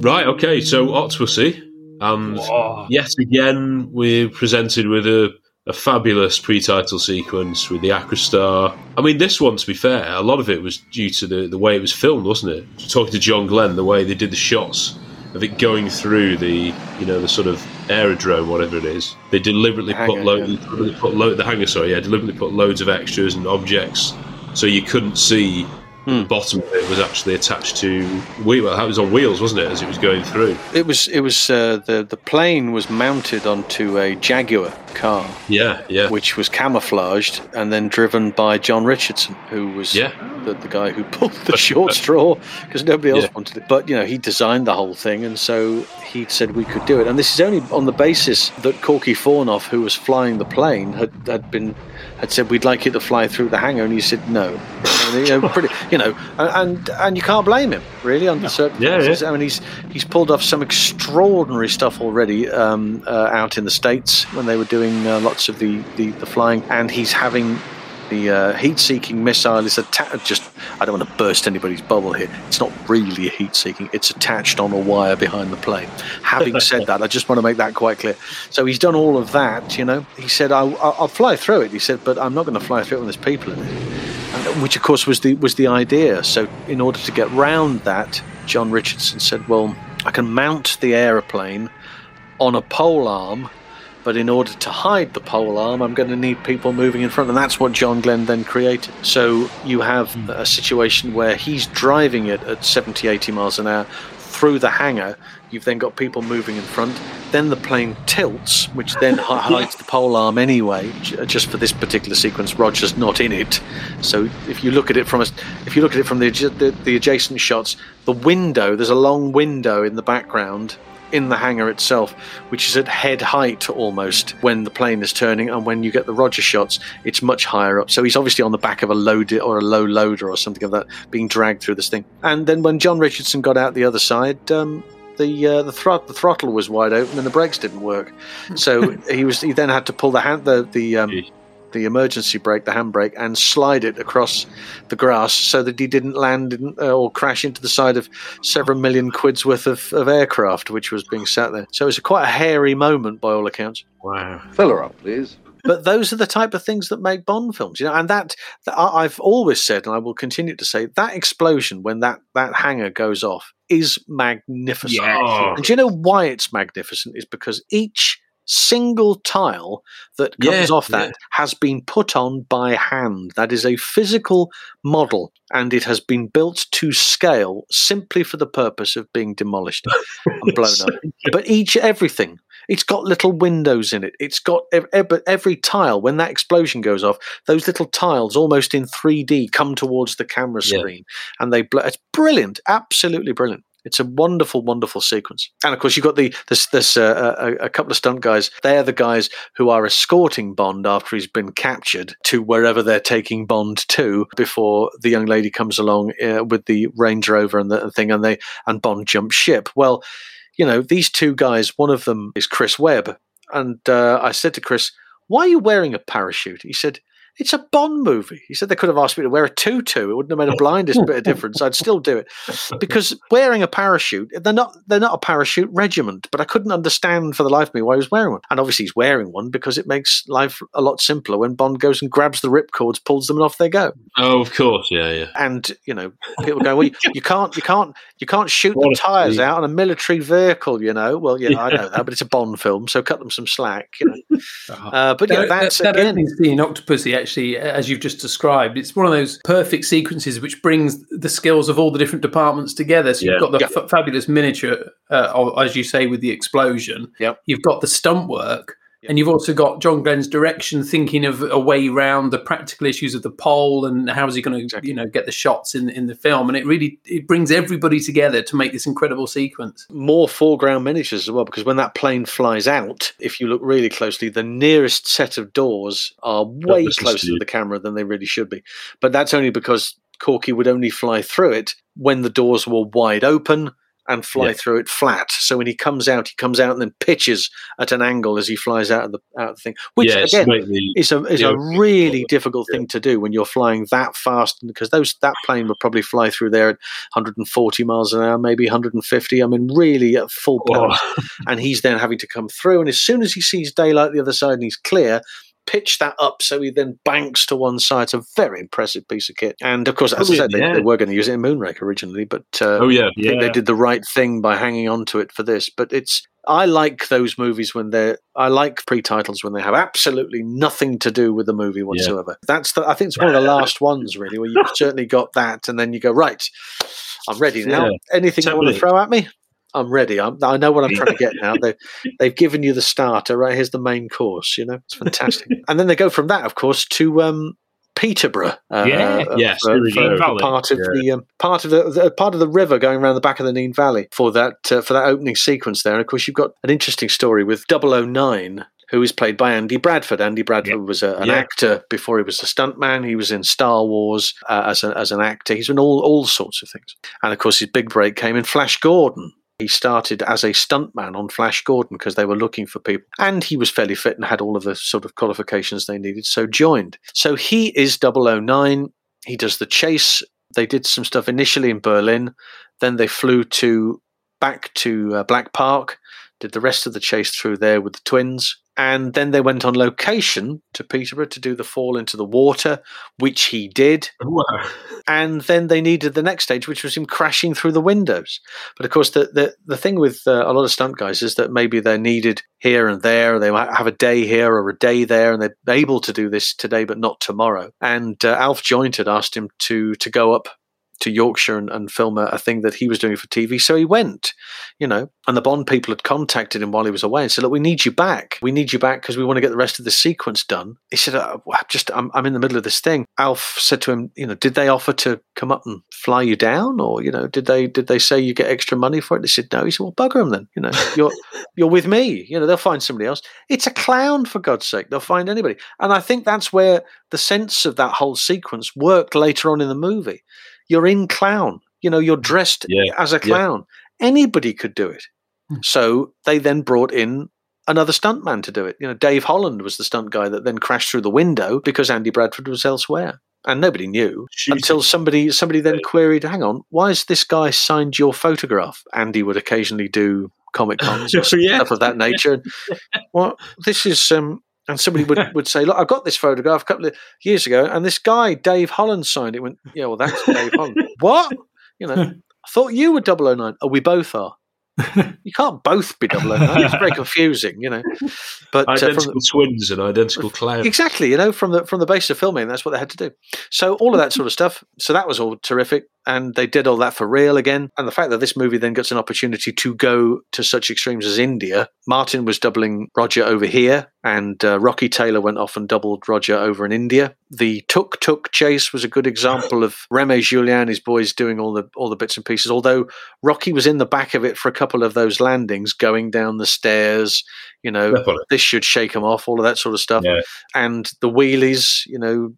Right, okay, so Octopussy. And Whoa. yet again, we're presented with a, a fabulous pre title sequence with the Acrostar. I mean, this one, to be fair, a lot of it was due to the, the way it was filmed, wasn't it? Talking to John Glen, the way they did the shots of it going through the, you know, the sort of aerodrome, whatever it is. They deliberately Hangar, put, lo- yeah. deliberately put lo- the hangar, sorry, yeah, deliberately put loads of extras and objects so you couldn't see Hmm. the bottom of it was actually attached to wheel. Well, it was on wheels, wasn't it, as it was going through? It was. It was. Uh, the the plane was mounted onto a Jaguar car, Yeah, yeah. which was camouflaged and then driven by John Richardson, who was Yeah. the, the guy who pulled the short straw because nobody else Yeah. wanted it. But you know, he designed the whole thing, and so he said we could do it. And this is only on the basis that Corky Fornof, who was flying the plane, had had been had said we'd like you to fly through the hangar, and he said no. And, you know, pretty, you know, and and you can't blame him really under certain Yeah, circumstances. I mean, he's he's pulled off some extraordinary stuff already um, uh, out in the states when they were doing uh, lots of the, the, the flying, and he's having the uh, heat-seeking missile is attached. Just I don't want to burst anybody's bubble here. It's not really a heat-seeking. It's attached on a wire behind the plane. Having said that, I just want to make that quite clear. So he's done all of that. You know, he said I, I'll, I'll fly through it. He said, but I'm not going to fly through it when there's people in it. And, which of course was the was the idea. So in order to get round that, John Richardson said, "Well, I can mount the aeroplane on a pole arm, but in order to hide the pole arm, I'm going to need people moving in front." And that's what John Glen then created. So you have hmm. a situation where he's driving it at 70, 80 miles an hour through the hangar. You've then got people moving in front. Then the plane tilts, which then hi- hides the pole arm anyway. Just for this particular sequence, Roger's not in it. So if you look at it from a, if you look at it from the, the the adjacent shots, the window there's a long window in the background in the hangar itself, which is at head height almost when the plane is turning, and when you get the Roger shots, it's much higher up. So he's obviously on the back of a loader or a low loader or something of that, being dragged through this thing. And then when John Richardson got out the other side, um, the uh, the, the throttle was wide open and the brakes didn't work. So he was he then had to pull the hand the the um, the emergency brake, the handbrake, and slide it across the grass so that he didn't land in, uh, or crash into the side of several million quid's worth of, of aircraft, which was being sat there. So it was a quite a hairy moment by all accounts. Wow. Fill her up, please. But those are the type of things that make Bond films, you know. And that, that I- I've always said, and I will continue to say, that explosion when that that hangar goes off is magnificent. Yeah. And do you know why it's magnificent? Is because each single tile that comes Yeah, off that yeah. has been put on by hand. That is a physical model, and it has been built to scale simply for the purpose of being demolished and blown up. But each everything. It's got little windows in it. It's got ev- ev- every tile. When that explosion goes off, those little tiles, almost in 3D, come towards the camera Yeah. screen, and they. Bl- it's brilliant, absolutely brilliant. It's a wonderful, wonderful sequence. And of course, you've got the this this uh, a, a couple of stunt guys. They're the guys who are escorting Bond after he's been captured to wherever they're taking Bond to before the young lady comes along uh, with the Range Rover and the thing, and they and Bond jumps ship. Well, you know, these two guys. One of them is Chris Webb, and uh, I said to Chris, "Why are you wearing a parachute?" He said it's a Bond movie. He said they could have asked me to wear a tutu. It wouldn't have made a blindest bit of difference. I'd still do it because wearing a parachute, they're not they're not a parachute regiment. But I couldn't understand for the life of me why he was wearing one. And obviously he's wearing one because it makes life a lot simpler when Bond goes and grabs the ripcords, pulls them, and off they go. Oh, of course, yeah, yeah. And you know, people go, well, you, you can't, you can't, you can't shoot the tires out on a military vehicle. You know, well, yeah, I know that, but it's a Bond film, so cut them some slack. You know, uh, but yeah, that's that, that again. opening scene, Octopussy, actually, as you've just described, it's one of those perfect sequences which brings the skills of all the different departments together. So Yeah. you've got the Yeah. f- fabulous miniature, uh, as you say, with the explosion. Yep. You've got the stunt work. And you've also got John Glen's direction, thinking of a way around the practical issues of the pole and how is he going to, Exactly. you know, get the shots in in the film. And it really it brings everybody together to make this incredible sequence. more foreground miniatures as well because when that plane flies out if you look really closely the nearest set of doors are way Purposely closer to the camera than they really should be but that's only because corky would only fly through it when the doors were wide open and fly Yeah. through it flat so when he comes out he comes out and then pitches at an angle as he flies out of the out of the thing which yeah, again the, is a is a really difficult thing to do when you're flying that fast because those that plane would probably fly through there at 140 miles an hour, maybe 150. I mean, really at full power, Oh, and he's then having to come through. And as soon as he sees daylight the other side and he's clear. Pitch that up so he then banks to one side. It's a very impressive piece of kit. And of course, as I said, Brilliant, they, they were going to use it in Moonraker originally, but uh, oh yeah, I think they did the right thing by hanging on to it for this. But it's I like those movies when they're I like pre-titles when they have absolutely nothing to do with the movie whatsoever. That's the I think it's one of the last ones really where you've certainly got that, and then you go right. I'm ready now. Yeah. Anything you want to throw at me? I'm ready. I'm, I know what I'm trying to get now. They, they've given you the starter. Right here's the main course. You know, it's fantastic. and then they go from that, of course, to um, Peterborough. Uh, Yeah. uh, Yes, for, for- for part of Yeah. the um, part of the, the part of the river going around the back of the Nene Valley for that uh, for that opening sequence there. And of course, you've got an interesting story with 009 who is played by Andy Bradford. Andy Bradford Yep. was a, an Yeah. actor before he was a stuntman. He was in Star Wars uh, as, a, as an actor. He's in all, all sorts of things. And of course, his big break came in Flash Gordon. He started as a stuntman on Flash Gordon because they were looking for people. And he was fairly fit and had all of the sort of qualifications they needed, so joined. So he is 009. He does the chase. They did some stuff initially in Berlin. Then they flew to back to uh, Black Park, did the rest of the chase through there with the twins. And then they went on location to Peterborough to do the fall into the water, which he did. Wow. And then they needed the next stage, which was him crashing through the windows. But of course, the the, the thing with uh, a lot of stunt guys is that maybe they're needed here and there. They might have a day here or a day there, and they're able to do this today, but not tomorrow. And uh, Alf Joint had asked him to to go up to Yorkshire and, and film a, a thing that he was doing for TV. So he went, you know, and the Bond people had contacted him while he was away and said, look, we need you back. We need you back because we want to get the rest of the sequence done. He said, uh, well, just, I'm, I'm in the middle of this thing. Alf said to him, you know, did they offer to come up and fly you down? Or, you know, did they, did they say you get extra money for it? They said, no. He said, well, bugger them then. You know, you're, you're with me. You know, they'll find somebody else. It's a clown, for God's sake. They'll find anybody. And I think that's where the sense of that whole sequence worked later on in the movie. You're in clown. You know, you're dressed Yeah, as a clown. Anybody could do it. So they then brought in another stuntman to do it. You know, Dave Holland was the stunt guy that then crashed through the window because Andy Bradford was elsewhere. And nobody knew Shooting. until somebody somebody then queried, hang on, why has this guy signed your photograph? Andy would occasionally do comic cons or Yeah. stuff of that nature. well, this is um and somebody would, would say, Look, I've got this photograph a couple of years ago, and this guy, Dave Holland, signed it. Went, Yeah, well, that's Dave Holland. what? You know, I thought you were 009. Oh, we both are. you can't both be 009. It's very confusing, you know. But uh, identical twins and identical clowns. Exactly, you know, from the from the base of filming, that's what they had to do. So all of that sort of stuff. So that was all terrific. And they did all that for real again. And the fact that this movie then gets an opportunity to go to such extremes as India, Martin was doubling Roger over here, and uh, Rocky Taylor went off and doubled Roger over in India. The tuk tuk chase was a good example of Remy Julienne, his boys, doing all the all the bits and pieces. Although Rocky was in the back of it for a couple of those landings, going down the stairs. You know, Definitely. this should shake them off. All of that sort of stuff, Yeah. and the wheelies. You know,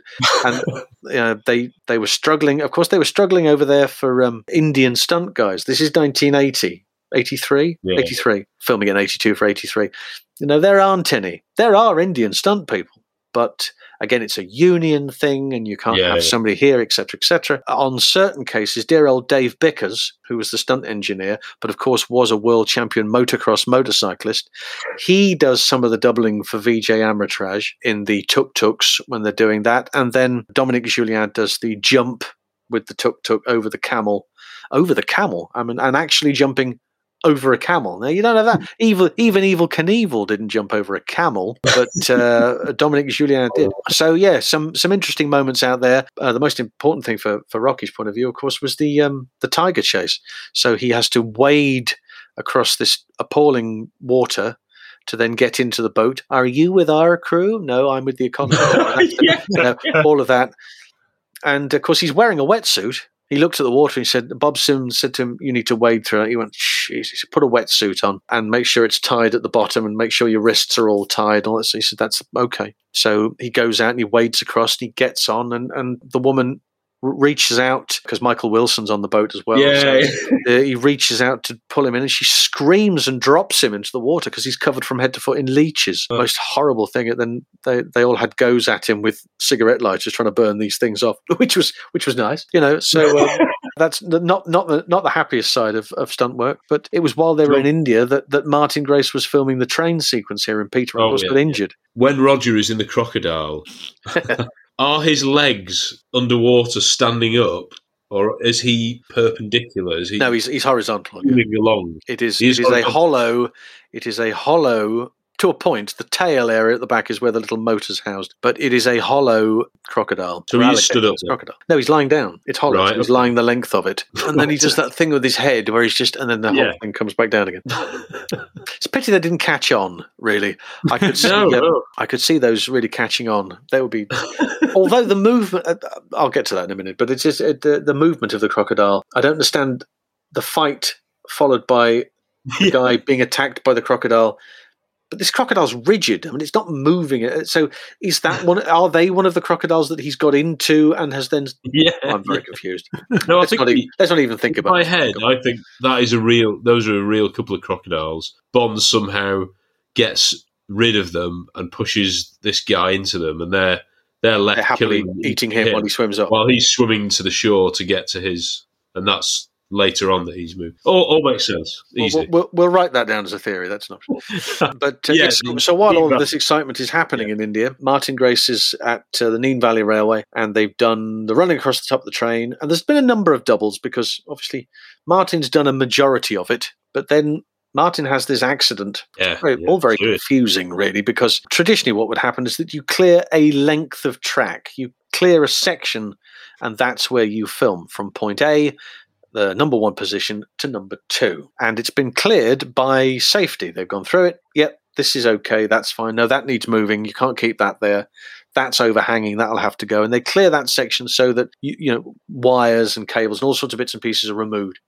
and you know, they they were struggling. Of course, they were struggling over there for um, Indian stunt guys. This is 1980. 83 Yeah. 83 filming in 82 for 83 you know there aren't any there are indian stunt people but again it's a union thing and you can't Yeah, have yeah. somebody here etc etc on certain cases dear old dave bickers who was the stunt engineer but of course was a world champion motocross motorcyclist he does some of the doubling for vijay amritraj in the tuk-tuks when they're doing that and then dominique julienne does the jump with the tuk-tuk over the camel over the camel i mean and actually jumping over a camel. Now you don't have that. Evil, even Evel Knievel didn't jump over a camel, but uh, Dominique Julienne did. So yeah, some some interesting moments out there. Uh, the most important thing for for Rocky's point of view, of course, was the um, the tiger chase. So he has to wade across this appalling water. To then get into the boat. Are you with our crew? No, I'm with the economy. Yeah. You know, all of that. And of course, he's wearing a wetsuit. He looked at the water and he said, Bob Sims said to him, You need to wade through it. He went, said, Put a wetsuit on and make sure it's tied at the bottom and make sure your wrists are all tied. And all that. So he said, That's okay. So he goes out and he wades across and he gets on, and, and the woman reaches out because Michael Wilson's on the boat as well. Yeah. So, uh, he reaches out to pull him in, and she screams and drops him into the water because he's covered from head to foot in leeches. Oh. Most horrible thing. And then they, they all had goes at him with cigarette lighters trying to burn these things off, which was which was nice, you know. So um, that's not not the not the happiest side of, of stunt work, but it was while they were in India that, that Martin Grace was filming the train sequence here in Peter, and Oh, of course yeah, got injured. when Roger is in the crocodile, are his legs underwater standing up, or is he perpendicular? Is he No, he's he's horizontal. moving along? It is, it is a hollow. It is a hollow to a point. The tail area at the back is where the little motor's housed, but it is a hollow crocodile. So he's stood up? Crocodile. No, he's lying down. It's hollow. Right, so he's lying the length of it, and then he does that thing with his head where he's just, and then the Yeah. whole thing comes back down again. it's a pity they didn't catch on. Really, I could see. No, um, no. I could see those really catching on. They would be. although the movement, uh, I'll get to that in a minute. But it's just uh, the the movement of the crocodile. I don't understand the fight followed by the guy being attacked by the crocodile. But this crocodile's rigid. I mean, it's not moving. Uh, So, is that one? Are they one of the crocodiles that he's got into and has then? Yeah, I'm very confused. No, I let's, think not even, let's not even think in about my it. head, I think that is a real. Those are a real couple of crocodiles. Bond somehow gets rid of them and pushes this guy into them, and they're they're left They're happily killing eating him while he swims off. while he's swimming to the shore to get to his, and that's later on that he's moved. All, all makes sense. We'll, we'll, we'll, we'll wite that down as a theory. That's an option. But uh, yes, the- so while all this excitement is happening in India, Martin Grace is at uh, the Nene Valley Railway, and they've done the running across the top of the train. And there's been a number of doubles because obviously Martin's done a majority of it, but then Martin has this accident. yeah, Very, yeah, all very confusing, really, because traditionally what would happen is that you clear a length of track, you clear a section, and that's where you film from point A, the number one position, to number two. And it's been cleared by safety. They've gone through it. Yep, this is okay. That's fine. No, that needs moving. You can't keep that there. That's overhanging. That'll have to go. And they clear that section so that you, you know wires and cables and all sorts of bits and pieces are removed.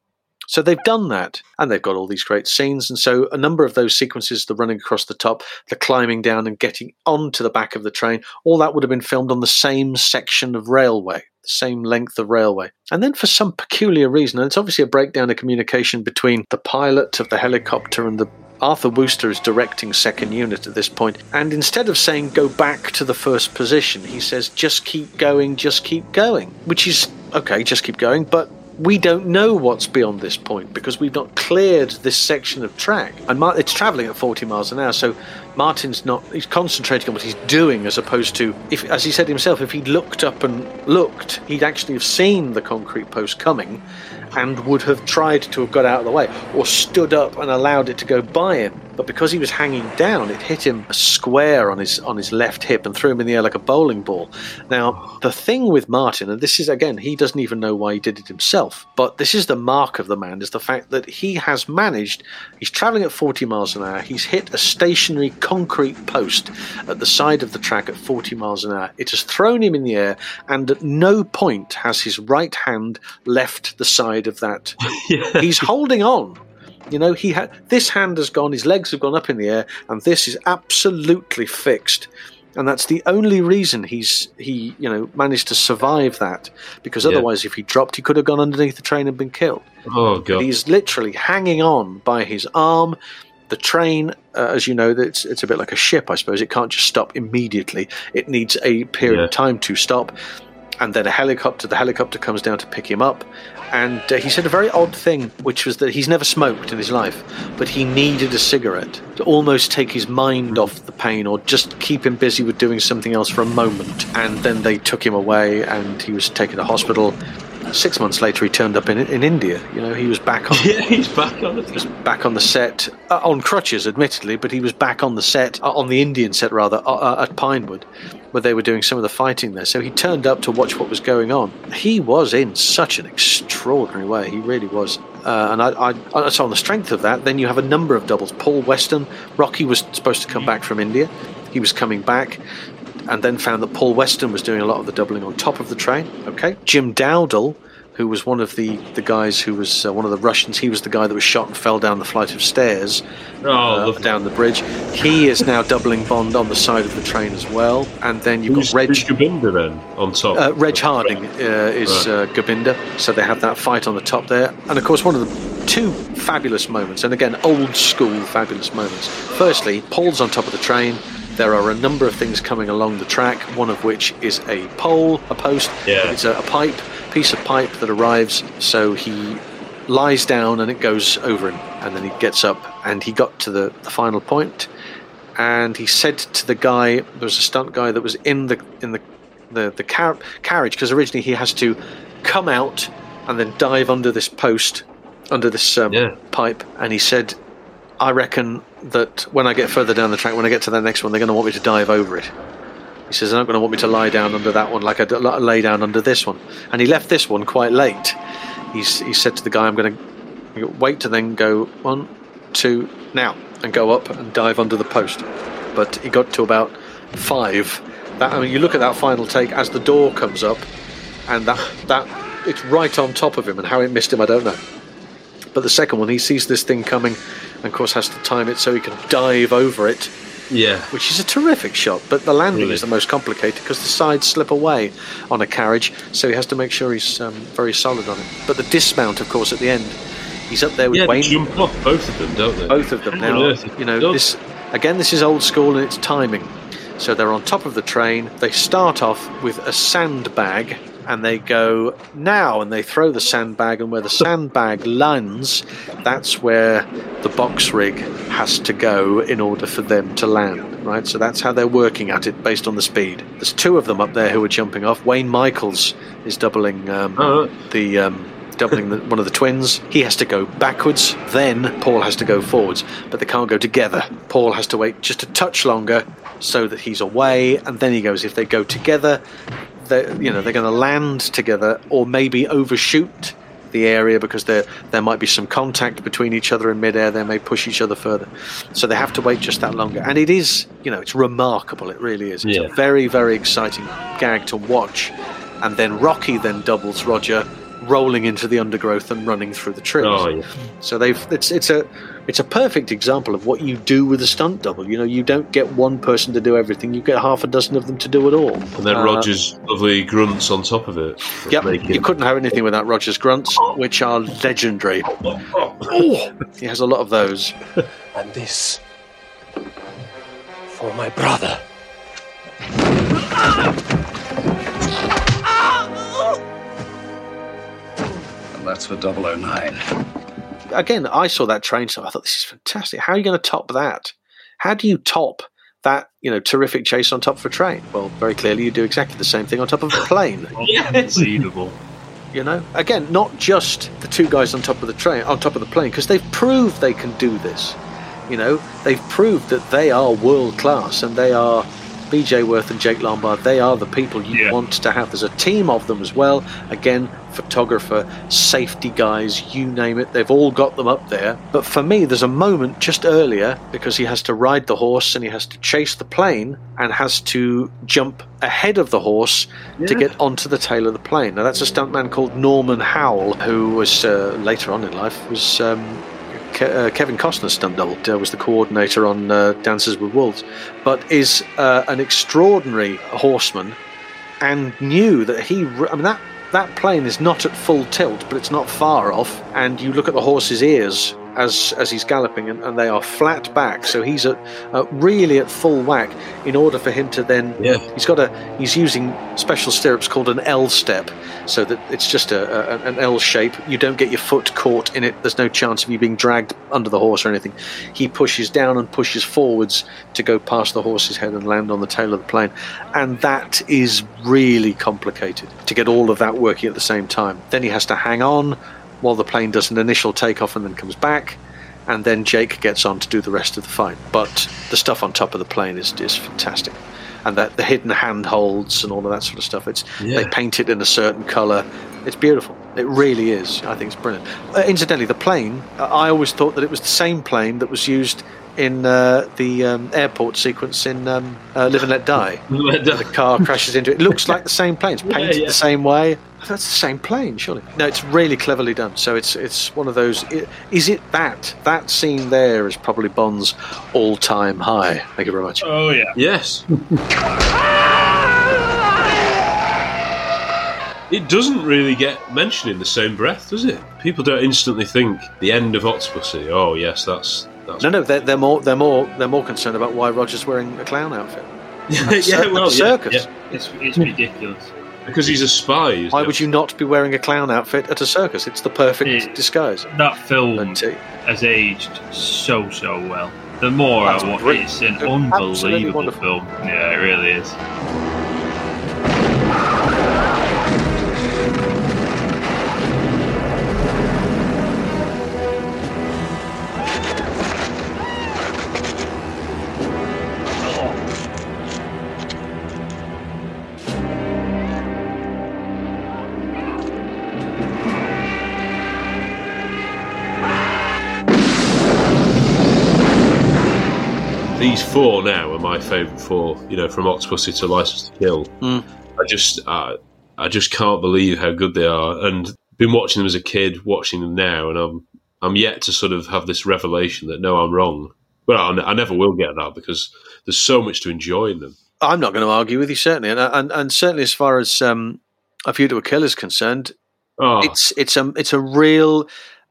So they've done that, and they've got all these great scenes. And so a number of those sequences, the running across the top, the climbing down and getting onto the back of the train, all that would have been filmed on the same section of railway, the same length of railway. And then for some peculiar reason, and it's obviously a breakdown of communication between the pilot of the helicopter and the Arthur Wooster is directing second unit at this point, and instead of saying go back to the first position, he says just keep going, just keep going, which is okay, just keep going, but we don't know what's beyond this point because we've not cleared this section of track. And Mar- it's travelling at 40 miles an hour, so Martin's not, he's concentrating on what he's doing as opposed to, if, as he said himself, if he'd looked up and looked, he'd actually have seen the concrete post coming and would have tried to have got out of the way or stood up and allowed it to go by him. But because he was hanging down, it hit him square on his on his left hip and threw him in the air like a bowling ball. Now, the thing with Martin, and this is again, he doesn't even know why he did it himself, but this is the mark of the man, is the fact that he has managed, he's travelling at 40 miles an hour, he's hit a stationary concrete post at the side of the track at 40 miles an hour. It has thrown him in the air, and at no point has his right hand left the side of that. Yeah. He's holding on. You know, he had this hand has gone, his legs have gone up in the air, and this is absolutely fixed. And that's the only reason he's he you know managed to survive that because Yeah. otherwise, if he dropped, he could have gone underneath the train and been killed. Oh But god. he's literally hanging on by his arm. The train, uh, as you know, it's it's a bit like a ship, I suppose. It can't just stop immediately. It needs a period Yeah. of time to stop, and then a helicopter. The helicopter comes down to pick him up, and uh, he said a very odd thing, which was that he's never smoked in his life, but he needed a cigarette to almost take his mind off the pain, or just keep him busy with doing something else for a moment. And then they took him away, and he was taken to hospital. Six months later, he turned up in in India. You know, he was back on Yeah, he's back on he was back on the set uh, on crutches, admittedly, but he was back on the set uh, on the Indian set rather uh, uh, at Pinewood, where they were doing some of the fighting there. So he turned up to watch what was going on. He was in such an extraordinary way. He really was. Uh, and I, I, I, so on the strength of that, then you have a number of doubles. Paul Weston, Rocky was supposed to come back from India. He was coming back and then found that Paul Weston was doing a lot of the doubling on top of the train. Okay, Jim Dowdall, who was one of the, the guys who was uh, one of the Russians, he was the guy that was shot and fell down the flight of stairs Oh, uh, down the bridge. He is now doubling Bond on the side of the train as well. And then you've Who's, got Reg. who's Gobinda then on top? Uh, Reg Harding uh, is Right. uh, Gobinda, so they have that fight on the top there. And of course, one of the two fabulous moments, and again, old school fabulous moments. Firstly, Paul's on top of the train. There are a number of things coming along the track, one of which is a pole, a post. Yeah. It's a, a pipe, piece of pipe that arrives. So he lies down and it goes over him. And then he gets up and he got to the, the final point and he said to the guy, there was a stunt guy that was in the in the the, the car- carriage because originally he has to come out and then dive under this post, under this um, Yeah. pipe, and he said, "I reckon that when I get further down the track, when I get to the next one, they're going to want me to dive over it." He says, "They're not going to want me to lie down under that one like I lay down under this one." And he left this one quite late. He's, he said to the guy, "I'm going to wait to then go one, two, now, and go up and dive under the post." But he got to about five. That I mean, you look at that final take as the door comes up, and that that it's right on top of him, and how it missed him, I don't know. But the second one, he sees this thing coming, and of course has to time it so he can dive over it yeah. which is a terrific shot. But the landing Really? is the most complicated because the sides slip away on a carriage, so he has to make sure he's um, very solid on it. But the dismount, of course, at the end, he's up there with Yeah, they Wayne. jump off both of them, don't they? Both of them How now. You know, this again. This is old school and it's timing. So they're on top of the train. They start off with a sandbag. And they go now, and they throw the sandbag, and where the sandbag lands, that's where the box rig has to go in order for them to land, right? So that's how they're working at it based on the speed. There's two of them up there who are jumping off. Wayne Michaels is doubling um, Oh. the um, doubling the, one of the twins. He has to go backwards, then Paul has to go forwards, but they can't go together. Paul has to wait just a touch longer so that he's away, and then he goes. If they go together, they you know they're going to land together, or maybe overshoot the area because there there might be some contact between each other in midair. They may push each other further, so they have to wait just that longer. And it is, you know, it's remarkable. It really is. It's Yeah. a very very exciting gag to watch. And then Rocky then doubles Roger, rolling into the undergrowth and running through the trees. Oh, yeah. So they've it's it's a it's a perfect example of what you do with a stunt double. You know, you don't get one person to do everything; you get half a dozen of them to do it all. And then Uh, Roger's lovely grunts on top of it. Yep, Make you couldn't have anything without Roger's grunts, which are legendary. Oh, he has a lot of those. And this for my brother. And that's for 009. Again, I saw that train, so I thought this is fantastic. How are you going to top that? How do you top that you know terrific chase on top of a train. Well, very clearly you do exactly the same thing on top of a plane. Unbelievable. You know, again, not just the two guys on top of the train, on top of the plane, because they've proved they can do this. You know, they've proved that they are world class and they are BJ Worth and Jake Lombard. They are the people you Yeah. want to have. There's a team of them as well. Again, photographer, safety guys, you name it. They've all got them up there. But for me, there's a moment just earlier because he has to ride the horse and he has to chase the plane and has to jump ahead of the horse to get onto the tail of the plane. Now that's a stuntman called Norman Howell, who was uh, later on in life was um, Ke- uh, Kevin Costner's stunt double. Uh, was the coordinator on uh, Dances with Wolves, but is an extraordinary horseman and knew that he. I mean that that plane is not at full tilt, but it's not far off. And you look at the horse's ears as as he's galloping, and, and they are flat back. So he's at uh, really at full whack. In order for him to then, Yeah. he's got a he's using special stirrups called an L step, so that it's just a, a an L shape. You don't get your foot caught in it. There's no chance of you being dragged under the horse or anything. He pushes down and pushes forwards to go past the horse's head and land on the tail of the plane, and that is really complicated to get all of that working at the same time. Then he has to hang on while the plane does an initial takeoff and then comes back. And then Jake gets on to do the rest of the fight. But the stuff on top of the plane is, is fantastic. And that the hidden handholds and all of that sort of stuff. It's they paint it in a certain colour. It's beautiful. It really is. I think it's brilliant. Uh, incidentally, the plane. uh, I always thought that it was the same plane that was used in uh, the um, airport sequence in um, uh, Live and Let Die. the car crashes into it. It looks like the same plane. It's painted yeah. the same way. That's the same plane, surely. No, it's really cleverly done. So it's it's one of those. i- Is it that that scene there is probably Bond's all-time high? Thank you very much. Oh yeah. Yes. It doesn't really get mentioned in the same breath, does it? People don't instantly think the end of Octopussy. Oh yes, that's that's No, no, they're, they're more they're more they're more concerned about why Roger's wearing a clown outfit. At yeah, the well, yeah, circus. yeah. It's it's ridiculous. Because he's a spy. isn't Why it? would you not be wearing a clown outfit at a circus? It's the perfect Yeah. disguise. That film But, has aged so so well. The more That's I watch brilliant. it, it's an unbelievable film. Yeah, it really is. These four now are my favourite four. You know, from Octopussy to License to Kill. Mm. I just, uh, I just can't believe how good they are, and been watching them as a kid, watching them now, and I'm, I'm yet to sort of have this revelation that no, I'm wrong. Well, I, I never will get that because there's so much to enjoy in them. I'm not going to argue with you certainly, and and, and certainly as far as um, a view to a kill is concerned, Oh, it's it's a it's a real.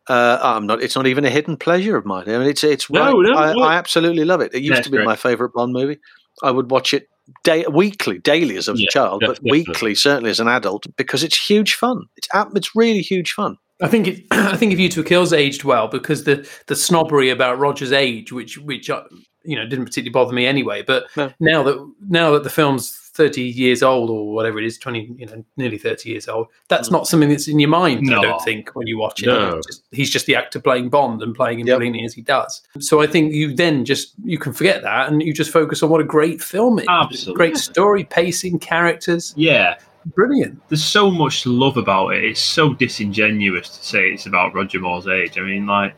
Uh, I'm not. It's not even a hidden pleasure of mine. I mean, it's it's. No, right. no, I. I absolutely love it. It used That's to be great. my favourite Bond movie. I would watch it day, weekly, daily as I was Yeah, a child, but definitely. weekly certainly as an adult because it's huge fun. It's it's really huge fun. I think it, I think if you to Kill's aged well because the the snobbery about Roger's age, which which uh, you know didn't particularly bother me anyway, but No. now that now that the film's thirty years old or whatever it is, twenty you know nearly thirty years old, that's mm. not something that's in your mind. I don't think when you watch it. No. Just- he's just the actor playing Bond and playing him Yep. brilliantly as he does. So I think you then just you can forget that and you just focus on what a great film it is. Absolutely. Great story, pacing, characters, Yeah, brilliant. there's so much to love about it. It's so disingenuous to say it's about Roger Moore's age. I mean, like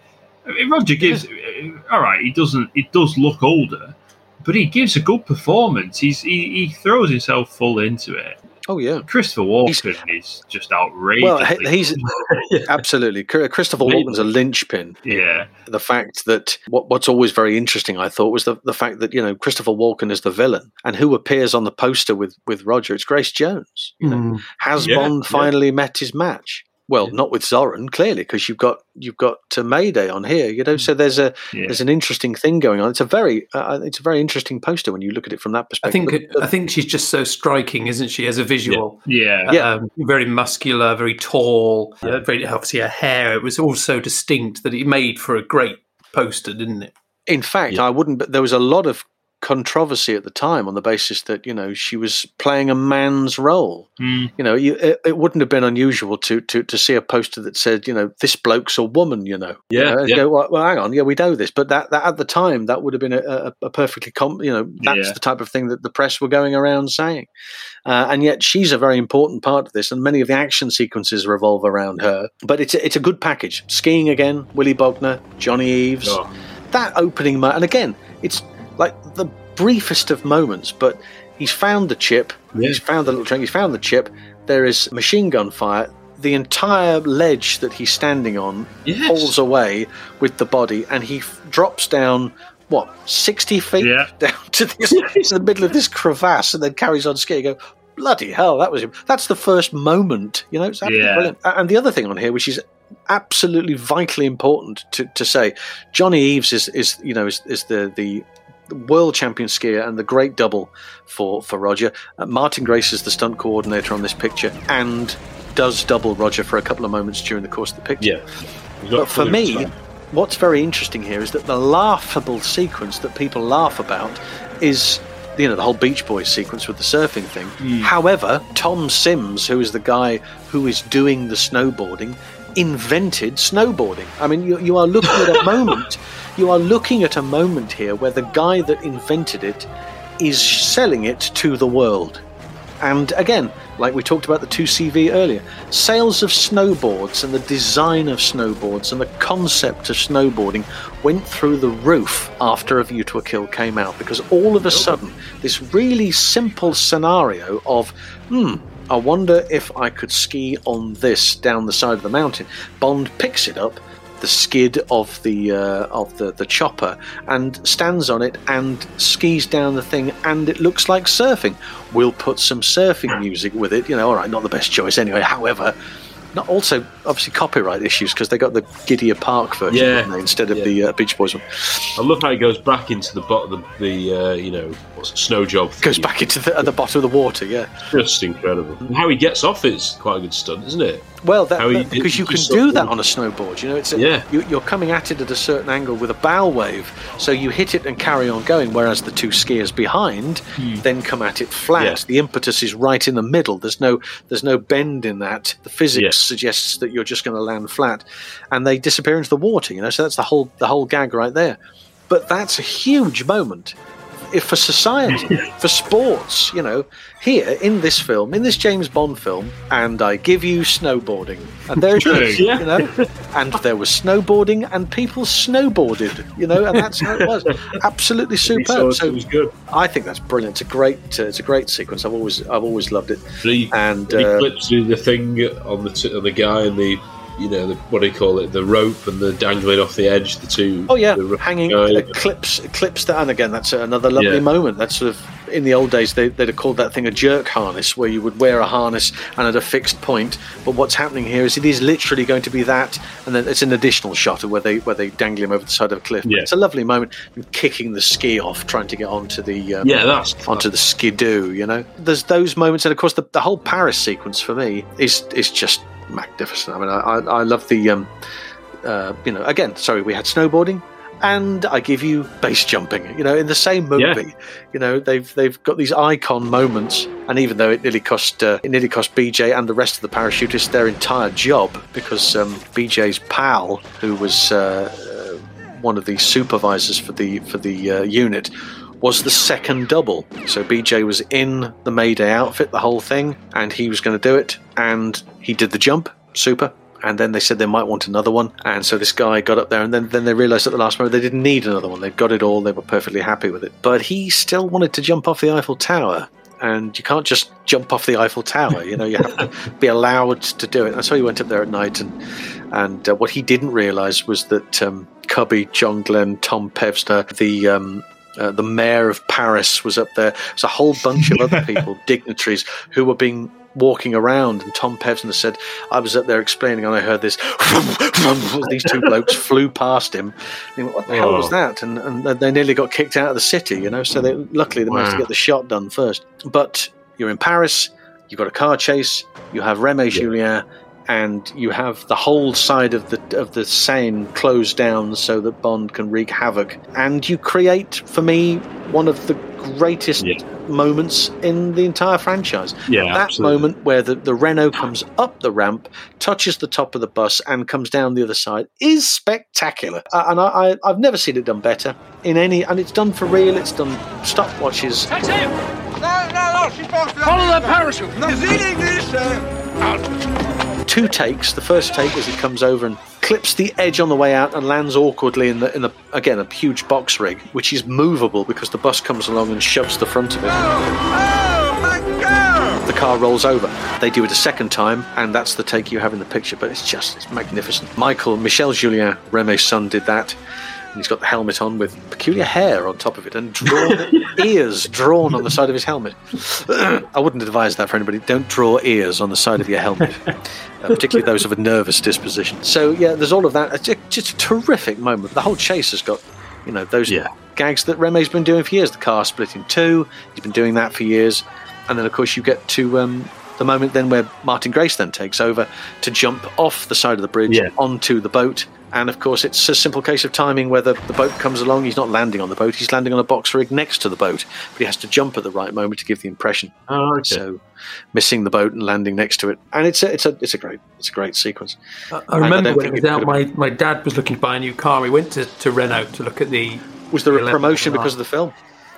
I mean, Roger gives. All right, he doesn't. He does look older, but he gives a good performance. He's he, he throws himself full into it. Oh yeah, Christopher Walken is just outrageous. well he's absolutely Chr- Christopher Walken's a linchpin. yeah, the fact that what, what's always very interesting, I thought, was the, the fact that you know Christopher Walken is the villain, and who appears on the poster with with Roger? It's Grace Jones. You know, Mm. has Yeah, Bond yeah. finally met his match? Well, not with Zorin, clearly, because you've got you've got uh, Mayday on here. You know, so there's a yeah. there's an interesting thing going on. It's a very uh, it's a very interesting poster when you look at it from that perspective. I think I think she's just so striking, isn't she, as a visual? yeah, Yeah. um, very muscular, very tall. Uh, very obviously her hair. It was all so distinct that it made for a great poster, didn't it? In fact, Yeah. I wouldn't. But there was a lot of controversy at the time on the basis that you know she was playing a man's role. Mm. You know, you, it, it wouldn't have been unusual to, to to see a poster that said, you know, this bloke's a woman. You know, Yeah, You know, and yeah. Go, well, well, hang on, yeah, we know this, but that, that at the time that would have been a, a, a perfectly, com- you know, that's Yeah. the type of thing that the press were going around saying, uh, and yet she's a very important part of this, and many of the action sequences revolve around her. But it's a, it's a good package. Skiing again, Willie Bogner, Johnny Eaves. Oh. that opening and again it's like the briefest of moments but he's found the chip Yeah. he's found the little trunk he's found the chip there is machine gun fire the entire ledge that he's standing on Yes. falls away with the body and he f- drops down what 60 feet Yeah. down to this to the middle of this crevasse and then carries on skiing go bloody hell that was him that's the first moment you know it's Yeah. brilliant and the other thing on here which is absolutely vitally important to, to say Johnny Eaves is, is you know is, is the the world champion skier and the great double for for Roger. Uh, Martin Grace is the stunt coordinator on this picture and does double Roger for a couple of moments during the course of the picture. Yeah. But for me, respect. what's very interesting here is that the laughable sequence that people laugh about is you know the whole Beach Boys sequence with the surfing thing. However, Tom Sims, who is the guy who is doing the snowboarding, invented snowboarding. I mean, you, you are looking at a moment. You are looking at a moment here where the guy that invented it is selling it to the world. And again, like we talked about the 2CV earlier, sales of snowboards and the design of snowboards and the concept of snowboarding went through the roof after A View to a Kill came out because all of a sudden, this really simple scenario of, hmm, I wonder if I could ski on this down the side of the mountain. Bond picks it up, the skid of the uh, of the, the chopper, and stands on it and skis down the thing, and it looks like surfing. We'll put some surfing music with it. You know, all right, not the best choice anyway. However. Not also obviously copyright issues because they got the Gidea Park version Yeah. they, instead of Yeah. the uh, Beach Boys one. I love how he goes back into the bottom, the, the uh, you know, what's it, snow job. Goes back into the, at the bottom of the water, yeah. Just incredible. And how he gets off is quite a good stunt, isn't it? Well, that, because you he can do that on a snowboard. You know, it's a, Yeah. you, you're coming at it at a certain angle with a bow wave, so you hit it and carry on going. Whereas the two skiers behind then come at it flat. Yeah. The impetus is right in the middle. There's no there's no bend in that. The physics Yeah. suggests that you're just going to land flat, and they disappear into the water. You know, so that's the whole the whole gag right there. But that's a huge moment for society, for sports, you know, here in this film, in this James Bond film, and I give you snowboarding. And there it is, you know, and there was snowboarding and people snowboarded, you know, and that's how it was. Absolutely superb. it, So it was good. I think that's brilliant. It's a great, uh, it's a great sequence. I've always, I've always loved it. He, And he uh, clips through the thing on the t- on the guy and the you know the, what do you call it the rope and the dangling off the edge the two Oh yeah, the hanging clips clips that, and again that's another lovely Yeah. moment. That's sort of in the old days they, they'd have called that thing a jerk harness, where you would wear a harness and at a fixed point. But what's happening here is it is literally going to be that, and then it's an additional shot of where they where they dangle him over the side of a cliff. Yeah. It's a lovely moment, and kicking the ski off, trying to get onto the um, yeah that's onto the skidoo. You know, there's those moments, and of course the, the whole Paris sequence for me is is just magnificent. I mean, I I, I love the um, uh, you know, again, sorry, we had snowboarding. And I give you base jumping, you know, in the same movie. Yeah. You know, they've they've got these icon moments, and even though it nearly cost uh, it nearly cost BJ and the rest of the parachutists their entire job because um, BJ's pal, who was uh, uh, one of the supervisors for the for the uh, unit, was the second double. So BJ was in the Mayday outfit, the whole thing, and he was going to do it, and he did the jump. Super. And then they said they might want another one, and so this guy got up there, and then, then they realised at the last moment they didn't need another one. They'd got it all; they were perfectly happy with it. But he still wanted to jump off the Eiffel Tower, and you can't just jump off the Eiffel Tower. You know, you have to be allowed to do it. And so he went up there at night, and and uh, what he didn't realise was that um, Cubby, John Glen, Tom Pevsner, the um, uh, the mayor of Paris was up there. There's a whole bunch of other people, dignitaries, who were being walking around. And Tom Pevsner said, "I was up there explaining, and I heard this. these two blokes flew past him. Went, what the hell was Oh. that? And, and they nearly got kicked out of the city. You know, so they luckily they managed to get the shot done first. But you're in Paris. You've got a car chase. You have Remy Julienne. And you have the whole side of the of the Seine closed down so that Bond can wreak havoc. And you create, for me, one of the greatest Yeah. moments in the entire franchise. Yeah, that absolutely. moment where the, the Renault comes up the ramp, touches the top of the bus, and comes down the other side is spectacular. Uh, and I, I, I've never seen it done better in any. And it's done for real. It's done stopwatches. That's him! No, no, no, she's Follow the parachute! No, is it English? out. Two takes. The first take as he comes over and clips the edge on the way out and lands awkwardly in the in the again a huge box rig, which is movable because the bus comes along and shoves the front of it. Oh, oh my The car rolls over. They do it a second time, and that's the take you have in the picture. But it's just it's magnificent. Michael Michel Julienne, Remy's son, did that. And he's got the helmet on with peculiar hair on top of it and drawn ears drawn on the side of his helmet. I wouldn't advise that for anybody. Don't draw ears on the side of your helmet, uh, particularly those of a nervous disposition. So yeah, there's all of that. It's ju- just a terrific moment. The whole chase has got, you know, those Yeah. gags that Remy's been doing for years. The car split in two. He's been doing that for years, and then of course you get to. Um, the moment then where Martin Grace then takes over to jump off the side of the bridge Yeah. onto the boat. And of course, it's a simple case of timing whether the boat comes along. He's not landing on the boat, he's landing on a box rig next to the boat. But he has to jump at the right moment to give the impression. Oh, okay. So, missing the boat and landing next to it. And it's a, it's a, it's a great, it's a great sequence. I, I And I remember when it was out, my, my dad was looking to buy a new car. We went to, to Renault to look at the. Was there a promotion because of the film?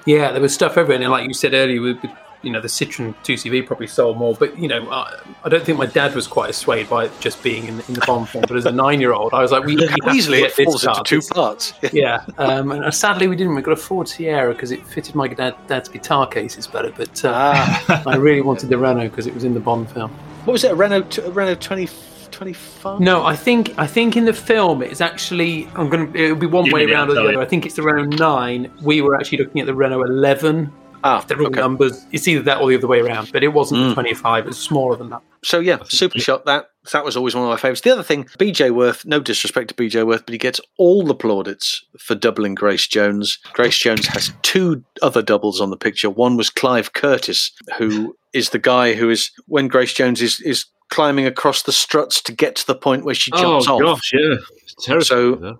Yeah, there was stuff everywhere. And like you said earlier, with, with, you know, the Citroen 2CV probably sold more. But, you know, I, I don't think my dad was quite as swayed by it just being in, in the Bond film. But as a nine year old, I was like, we, we have to Easily, get it this falls into car. two parts. yeah, um, and sadly we didn't. We got a Ford Sierra because it fitted my dad, dad's guitar cases better. But uh, Ah. I really wanted the Renault because it was in the Bond film. What was it? A Renault, t- a Renault 20, 25? No, I think I think in the film it's actually I'm gonna it'll be one Give way me around or the outside. other. I think it's the Renault nine. We were actually looking at the Renault eleven. Ah, all okay. numbers. It's either that or the other way around. But it wasn't Mm. twenty five. It was smaller than that. So yeah, super shot. That that was always one of my favourites. The other thing, BJ Worth. No disrespect to BJ Worth, but he gets all the plaudits for doubling Grace Jones. Grace Jones has two other doubles on the picture. One was Clive Curtis, who is the guy who is when Grace Jones is is climbing across the struts to get to the point where she oh jumps off. gosh, yeah, it's terrible. So-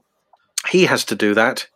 he has to do that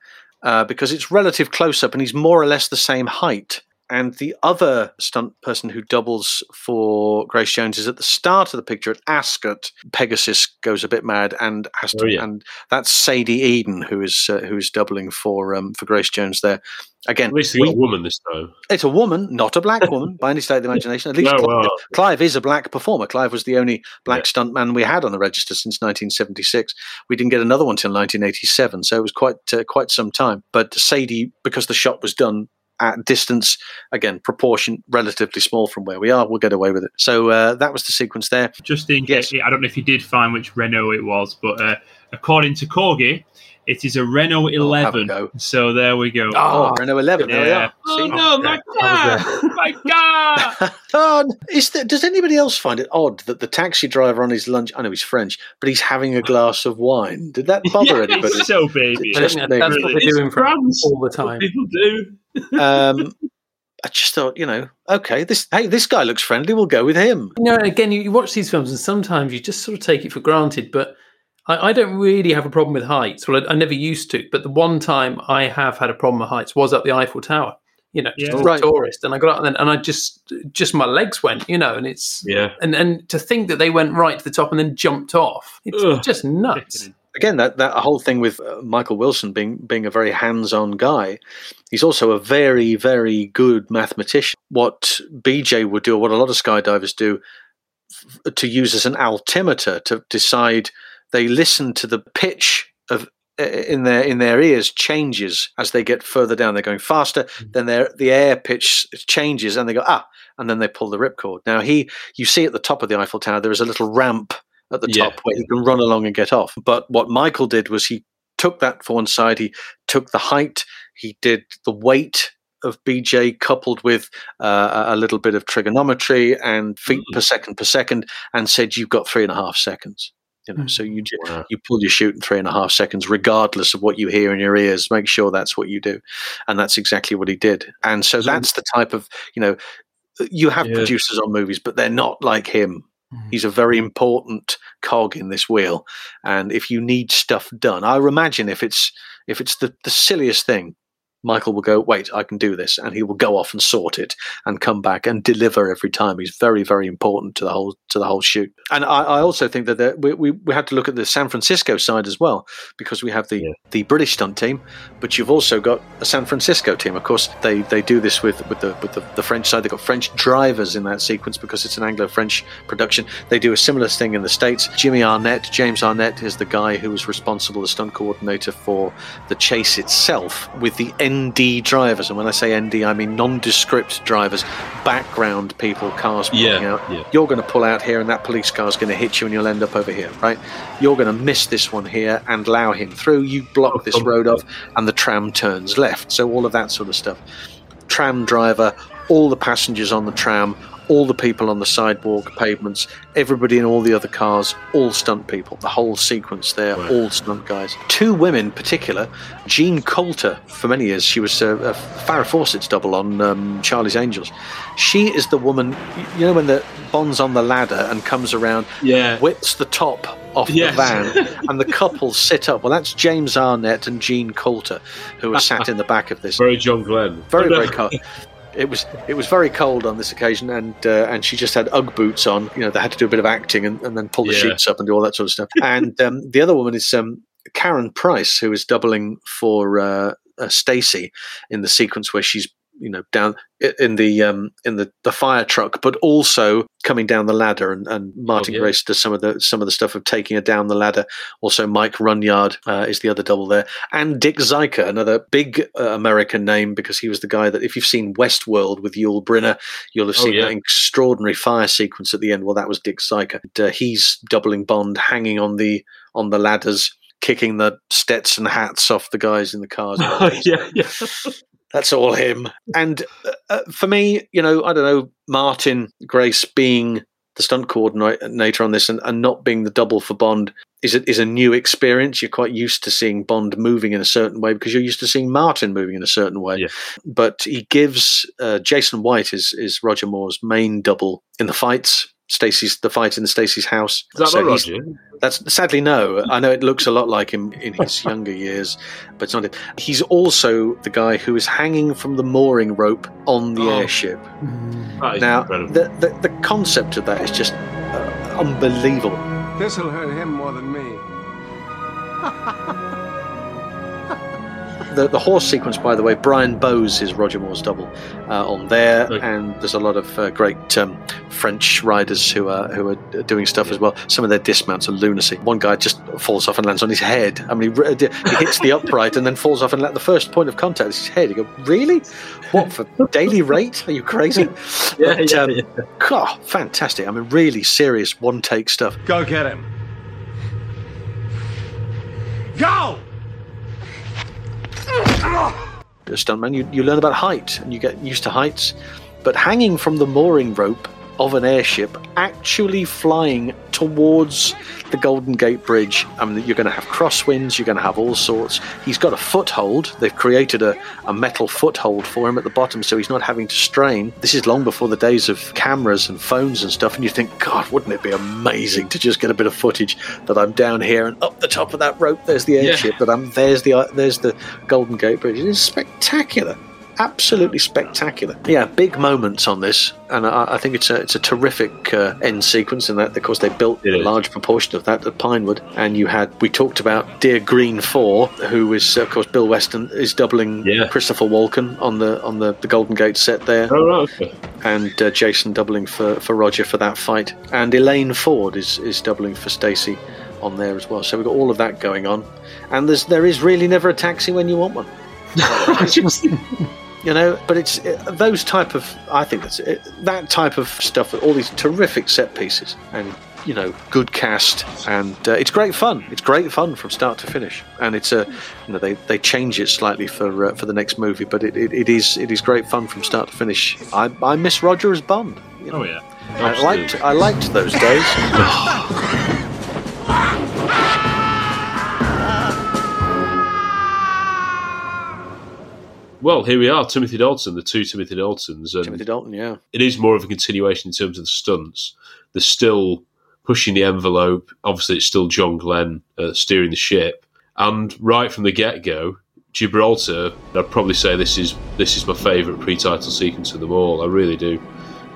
uh, because it's relative close up and he's more or less the same height. And the other stunt person who doubles for Grace Jones is at the start of the picture at Ascot. Pegasus goes a bit mad and has to, Oh, yeah. and that's Sadie Eden who is uh, who is doubling for um, for Grace Jones there. Again, at least we- a woman this time. it's a woman, not a black woman, by any state of the imagination. At least No, Clive, well. Clive is a black performer. Clive was the only black Yeah. stuntman we had on the register since 1976. We didn't get another one till 1987, so it was quite uh, quite some time. But Sadie, because the shot was done at distance, again proportion relatively small from where we are, we'll get away with it. So uh, that was the sequence there. Just in Yes. case, I don't know if you did find which Renault it was, but uh, according to Corgi, it is a Renault Oh, a 11. so there we go. Oh, Renault 11. There we Yeah. are. Oh See? no, my car! my car! Oh, is there, does anybody else find it odd that the taxi driver on his lunch? I know he's French, but he's having a glass of wine. Did that bother Yeah, anybody? it's so baby. I think that- that's what they're doing for France. all the time. People do. um, I just thought, you know, okay, this hey, this guy looks friendly. We'll go with him. You know, again, you, you watch these films and sometimes you just sort of take it for granted. But I, I don't really have a problem with heights. Well, I, I never used to. But the one time I have had a problem with heights was up the Eiffel Tower. You know, just Yeah. as Right. a tourist, and I got up and, and I just, just my legs went. You know, and it's Yeah, and and to think that they went right to the top and then jumped off, it's Ugh. just nuts. Again, that that whole thing with uh, Michael Wilson being being a very hands-on guy, he's also a very very good mathematician. What BJ would do, or what a lot of skydivers do, f- to use as an altimeter to decide. They listen to the pitch of uh, in their in their ears changes as they get further down. They're going faster, then their the air pitch changes, and they go ah, and then they pull the ripcord. Now he, you see at the top of the Eiffel Tower, there is a little ramp at the Yeah. top where he can run along and get off. But what Michael did was he took that for one side. He took the height. He did the weight of BJ coupled with uh, a a little bit of trigonometry and feet per second per second, and said you've got three and a half seconds. You know, hmm. so you j- Wow. you pull your chute in three and a half seconds, regardless of what you hear in your ears. Make sure that's what you do, and that's exactly what he did. And so that's the type of you know uh, you have Yeah. producers on movies, but they're not like him. Mm-hmm. He's a very important cog in this wheel, and if you need stuff done, I imagine if it's if it's the, the silliest thing, Michael will go, wait, I can do this, and he will go off and sort it and come back and deliver every time. He's very, very important to the whole to the whole shoot. And I, I also think that the, we, we we had to look at the San Francisco side as well because we have the Yeah. the British stunt team, but you've also got a San Francisco team. Of course, they they do this with with the with the, the French side. They've got French drivers in that sequence because it's an Anglo-French production. They do a similar thing in the states. Jimmy Arnett, James Arnett, is the guy who was responsible, the stunt coordinator for the chase itself with the ND drivers. And when I say ND, I mean nondescript drivers, background people, cars pulling Yeah, out. yeah. You're going to pull out here, and that police car's going to hit you, and you'll end up over here, right? You're going to miss this one here and allow him through. You block this road off, and the tram turns left. So all of that sort of stuff. Tram driver, all the passengers on the tram, all the people on the sidewalk, pavements, everybody in all the other cars, all stunt people. The whole sequence there, all stunt guys. Two women in particular, Jean Coulter, for many years, she was a, a Farrah Fawcett's double on um, Charlie's Angels. She is the woman, you know, when the Bond's on the ladder and comes around, Yeah. whips the top off Yes. the van, and the couple sit up. Well, that's James Arnett and Jean Coulter, who are sat in the back of this. Very John Glen. Very, very cold. It was it was very cold on this occasion, and uh, and she just had UGG boots on. You know, they had to do a bit of acting and, and then pull the Yeah. sheets up and do all that sort of stuff. And um, the other woman is um, Karen Price, who is doubling for uh, uh, Stacy in the sequence where she's you know down in the um, in the, the fire truck, but also coming down the ladder. And, and Martin yeah. Grace does some of the some of the stuff of taking her down the ladder. Also, Mike Runyard uh, is the other double there, and Dick Ziker, another big uh, American name because he was the guy that if you've seen Westworld with Yul Brynner, you'll have Oh, seen yeah. that extraordinary fire sequence at the end. Well, that was Dick Ziker. And, uh, he's doubling Bond, hanging on the on the ladders. Kicking the Stetson hats off the guys in the cars. yeah, yeah. That's all him. And uh, uh, for me, you know, I don't know, Martin Grace being the stunt coordinator on this and, and not being the double for Bond is a, is a new experience. You're quite used to seeing Bond moving in a certain way because you're used to seeing Martin moving in a certain way. Yeah. But he gives uh, Jason White is is Roger Moore's main double in the fights. Stacy's the fight in Stacy's house. Is that So not he's- Roger? that's sadly no. I know it looks a lot like him in his younger years, but it's not it. He's also the guy who is hanging from the mooring rope on the Oh. airship. Now, the, the the concept of that is just uh, unbelievable. This'll hurt him more than me. The, the horse sequence, by the way, Brian Bowes is Roger Moore's double uh, on there, Okay. and there's a lot of uh, great um, French riders who are who are doing stuff as well. Some of their dismounts are lunacy. One guy just falls off and lands on his head. I mean, he, he hits the upright and then falls off and let the first point of contact is his head. You go, really? What for daily rate? Are you crazy? Yeah, But, yeah, um, yeah. God, fantastic! I mean, really serious one take stuff. Go get him. Go! Stuntman, you, you learn about height and you get used to heights. But hanging from the mooring rope of an airship, actually flying towards the Golden Gate Bridge, I mean, you're going to have crosswinds, you're going to have all sorts. He's got a foothold. They've created a, a metal foothold for him at the bottom so he's not having to strain. This is long before the days of cameras and phones and stuff. And you think, God, wouldn't it be amazing to just get a bit of footage that I'm down here and up the top of that rope, there's the Yeah. airship, but I'm there's the uh, there's the Golden Gate Bridge. It is spectacular, absolutely spectacular. Yeah, big moments on this, and I, I think it's a it's a terrific uh, end sequence. And that, of course, they built a large proportion of that at Pinewood. And you had we talked about Dear Green Four, who is of course Bill Weston is doubling Yeah. Christopher Walken on the on the, the Golden Gate set there Oh, right, okay. and uh, Jason doubling for, for Roger for that fight, and Elaine Ford is, is doubling for Stacy on there as well. So we've got all of that going on, and there's there is really never a taxi when you want one, you know. But it's uh, those type of I think that's it, that type of stuff. All these terrific set pieces and. You know, good cast, and uh, it's great fun. It's great fun from start to finish, and it's a, you know, they, they change it slightly for uh, for the next movie, but it, it, it is it is great fun from start to finish. I, I miss Roger as Bond. You know? Oh yeah. I liked I liked those days. Well, here we are, Timothy Dalton, the two Timothy Daltons, and Timothy Dalton, yeah. it is more of a continuation in terms of the stunts. They're still pushing the envelope. Obviously, it's still John Glen uh, steering the ship, and right from the get go, Gibraltar. I'd probably say this is this is my favourite pre-title sequence of them all. I really do.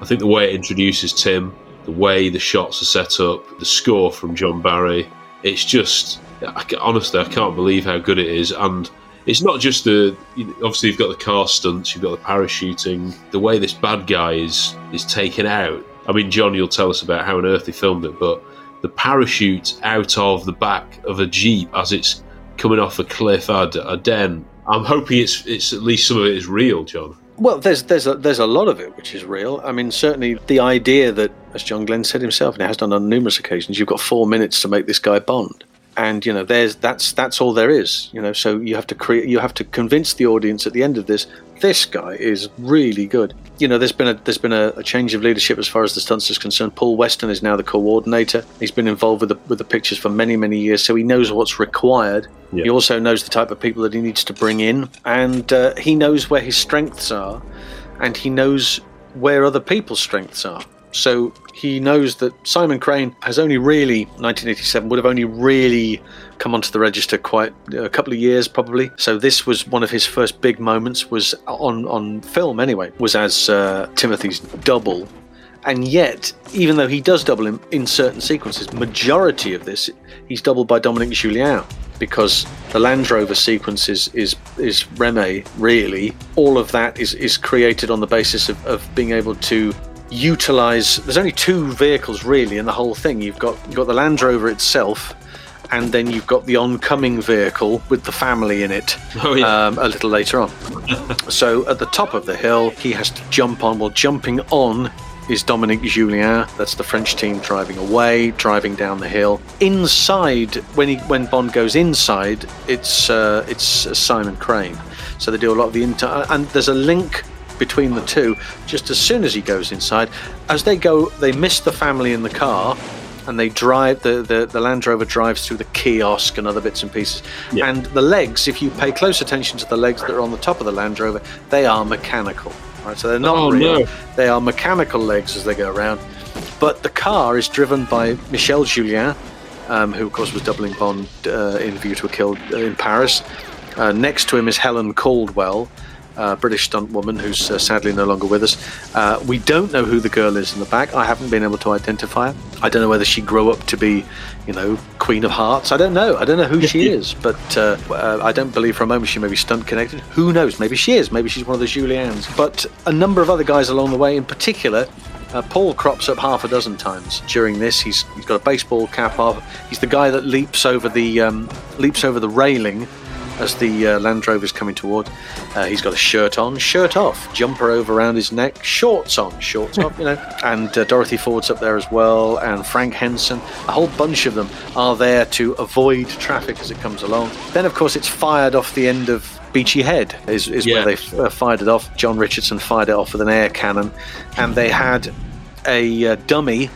I think the way it introduces Tim, the way the shots are set up, the score from John Barry, it's just I, honestly I can't believe how good it is and it's not just the obviously you've got the car stunts, you've got the parachuting, the way this bad guy is is taken out. I mean, John, you'll tell us about how on earth they filmed it, but the parachute out of the back of a jeep as it's coming off a cliff at a den. I'm hoping it's it's at least some of it is real, John. Well, there's there's a, there's a lot of it which is real. I mean, certainly the idea that, as John Glen said himself, and he has done on numerous occasions, you've got four minutes to make this guy Bond and you know there's that's that's all there is you know. So you have to create you have to convince the audience at the end of this this guy is really good. You know there's been a there's been a, a, change of leadership as far as the stunts is concerned. Paul weston is now the coordinator. He's been involved with the with the pictures for many many years so he knows what's required. Yeah. he also knows the type of people that he needs to bring in and uh, he knows where his strengths are and he knows where other people's strengths are. So he knows that Simon Crane has only really 1987 would have only really come onto the register quite a couple of years probably. So this was one of his first big moments was on on film anyway was as uh, Timothy's double. And yet, even though he does double him in certain sequences, majority of this he's doubled by Dominique Julienne because the Land Rover sequence is is, is Remy really. All of that is, is created on the basis of, of being able to utilize. There's only two vehicles really in the whole thing. You've got you've got the Land Rover itself, and then you've got the oncoming vehicle with the family in it. Oh, yeah. um, a little later on. so at the top of the hill, he has to jump on. Well, jumping on is Dominique Julienne. That's the French team driving away, driving down the hill. Inside, when he when Bond goes inside, it's uh, it's Simon Crane. So they do a lot of the inter, and there's a link between the two just as soon as he goes inside. As they go, they miss the family in the car and they drive the, the, the Land Rover drives through the kiosk and other bits and pieces. Yeah. And the legs, if you pay close attention to the legs that are on the top of the Land Rover, they are mechanical. Right, so they're not oh, real. No. They are mechanical legs as they go around. But the car is driven by Michel Julienne, um, who of course was doubling Bond uh, in View to a Kill uh, in Paris. Uh, next to him is Helen Caldwell, uh, British stunt woman who's uh, sadly no longer with us. Uh, we don't know who the girl is in the back. I haven't been able to identify her. I don't know whether she grew up to be, you know, Queen of Hearts. I don't know. I don't know who she is, but uh, uh, I don't believe for a moment she may be stunt connected. Who knows? Maybe she is. Maybe she's one of the Juliennes. But a number of other guys along the way, in particular, uh, Paul crops up half a dozen times during this. He's he's got a baseball cap off. He's the guy that leaps over the um, leaps over the railing as the uh, Land Rover's coming toward. Uh, he's got a shirt on, shirt off, jumper over around his neck, shorts on, shorts off, you know. And uh, Dorothy Ford's up there as well, and Frank Henson. A whole bunch of them are there to avoid traffic as it comes along. Then, of course, it's fired off the end of Beachy Head is, is yeah. where they uh, fired it off. John Richardson fired it off with an air cannon, and they had a uh, dummy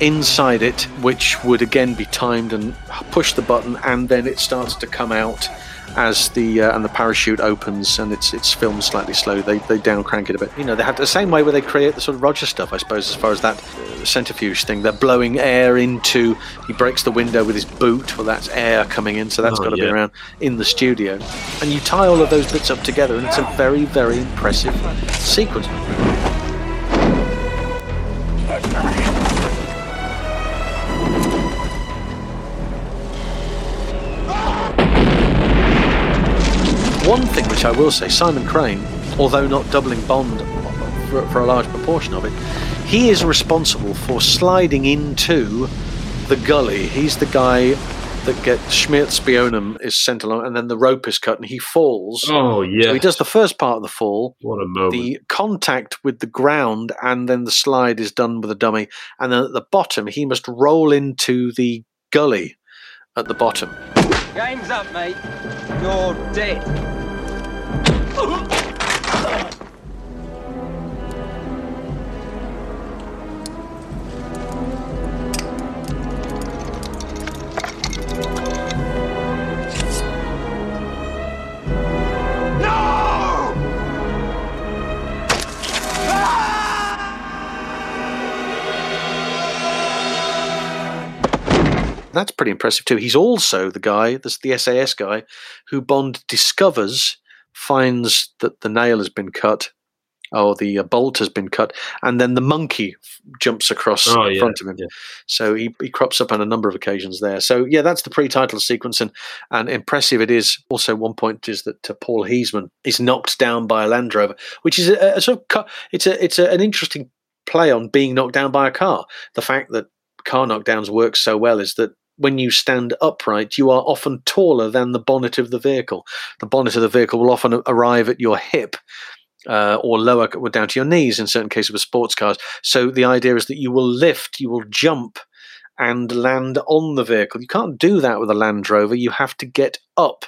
inside it, which would again be timed and push the button, and then it starts to come out as the uh, and the parachute opens and it's it's filmed slightly slow. They they down crank it a bit. You know, they have the same way where they create the sort of Roger stuff, I suppose, as far as that uh, centrifuge thing. They're blowing air into. He breaks the window with his boot. Well, that's air coming in, so that's oh, got to yeah. be around in the studio. And you tie all of those bits up together, and it's a very very impressive sequence. One thing which I will say, Simon Crane, although not doubling Bond for, for a large proportion of it, he is responsible for sliding into the gully. He's the guy that gets Schmidt-Spionum is sent along, and then the rope is cut, and he falls. Oh yeah. So he does the first part of the fall. What a moment! The contact with the ground, and then the slide is done with a dummy, and then at the bottom he must roll into the gully at the bottom. Game's up, mate. You're dead. That's pretty impressive too. He's also the guy, this the SAS guy, who Bond discovers, finds that the nail has been cut, or the uh, bolt has been cut, and then the monkey f- jumps across Oh, in yeah, front of him. yeah. So he, he crops up on a number of occasions there. So yeah, that's the pre-title sequence, and and impressive it is. Also, one point is that uh, Paul Heasman is knocked down by a Land Rover, which is a, a sort of ca- it's a it's a, an interesting play on being knocked down by a car. The fact that car knockdowns work so well is that when you stand upright, you are often taller than the bonnet of the vehicle. The bonnet of the vehicle will often arrive at your hip. Uh, or lower, or down to your knees in certain cases with sports cars. So the idea is that you will lift, you will jump, and land on the vehicle. You can't do that with a Land Rover. You have to get up.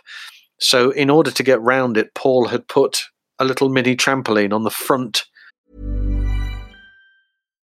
So in order to get round it, Paul had put a little mini trampoline on the front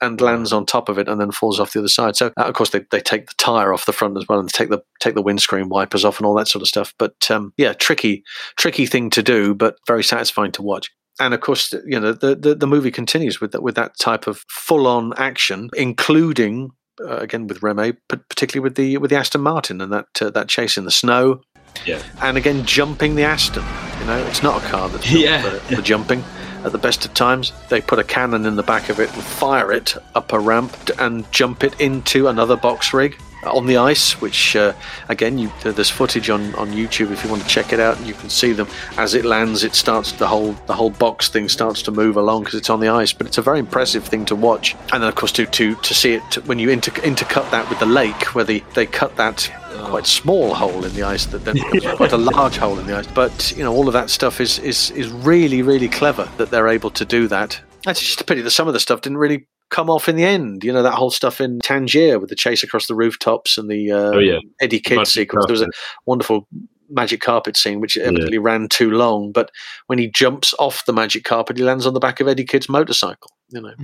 and lands on top of it and then falls off the other side. So uh, of course they, they take the tire off the front as well and take the take the windscreen wipers off and all that sort of stuff. But um, yeah, tricky tricky thing to do, but very satisfying to watch. And of course, you know the the, the movie continues with that with that type of full on action, including. Uh, again with Remy, but particularly with the with the Aston Martin and that uh, that chase in the snow, Yeah. and again jumping the Aston. You know, it's not a car that's built Yeah. for, for jumping. At the best of times, they put a cannon in the back of it and fire it up a ramp and jump it into another box rig on the ice. Which uh, again, you, there's footage on, on YouTube if you want to check it out. You can see them as it lands. It starts the whole the whole box thing starts to move along because it's on the ice. But it's a very impressive thing to watch. And then of course to to, to see it when you inter, intercut that with the lake, where they, they cut that quite small hole in the ice that then becomes quite a large hole in the ice. But you know, all of that stuff is is is really really clever that they're able to do that. That's just a pity that some of the stuff didn't really come off in the end. You know, that whole stuff in Tangier with the chase across the rooftops and the uh, Oh, yeah. Eddie Kidd Magic sequence. There was a wonderful magic carpet scene which evidently ran too long. But when he jumps off the magic carpet, he lands on the back of Eddie Kidd's motorcycle. You know,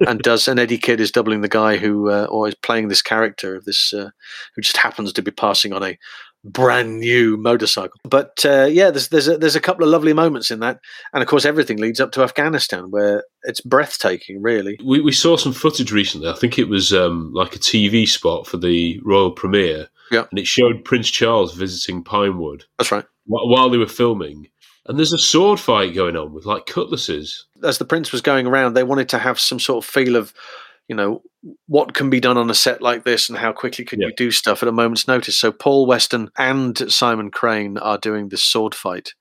and does and Eddie Kidd is doubling the guy who uh, or is playing this character of this uh, who just happens to be passing on a brand new motorcycle. But uh, yeah, there's there's a, there's a couple of lovely moments in that, and of course everything leads up to Afghanistan where it's breathtaking, really. We, we saw some footage recently. I think it was um, like a TV spot for the royal premiere. Yeah. And it showed Prince Charles visiting Pinewood That's right. wh- while they were filming. And there's a sword fight going on with like cutlasses. As the prince was going around, they wanted to have some sort of feel of, you know, what can be done on a set like this and how quickly can you do stuff at a moment's notice. So Paul Weston and Simon Crane are doing this sword fight.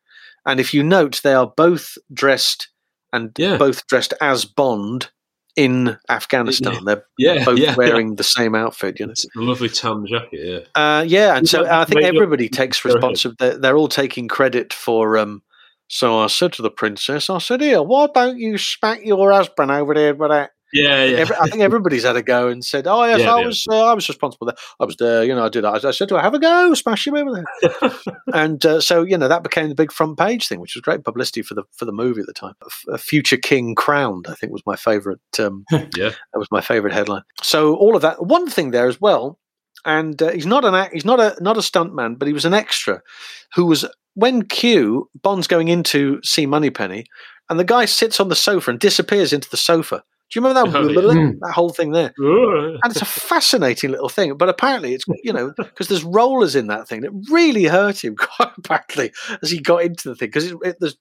And if you note, they are both dressed and both dressed as Bond in Afghanistan. They're Yeah, both yeah, wearing the same outfit. You know? A lovely tan jacket, yeah. Uh, yeah, and so Yeah, I think everybody takes responsibility. They're, they're all taking credit for. Um, so I said to the princess, I said, "Here, why don't you smack your husband over there with that?" Yeah, yeah. Every, I think everybody's had a go and said, "Oh yes, Yeah, I was, uh, I was responsible. There. I was there. You know, I did that. I, I said to her, have a go, smash him over there." and uh, so you know that became the big front page thing, which was great publicity for the for the movie at the time. F- A future king crowned, I think, was my favorite. Um, yeah, that was my favorite headline. So all of that. One thing there as well, and uh, he's not an act, he's not a not a stuntman, but he was an extra who was when Q Bond's going into see Moneypenny, and the guy sits on the sofa and disappears into the sofa. Do you remember that Oh, yeah. that whole thing there? and it's a fascinating little thing. But apparently, it's you know because there's rollers in that thing that really hurt him quite badly as he got into the thing because it, it,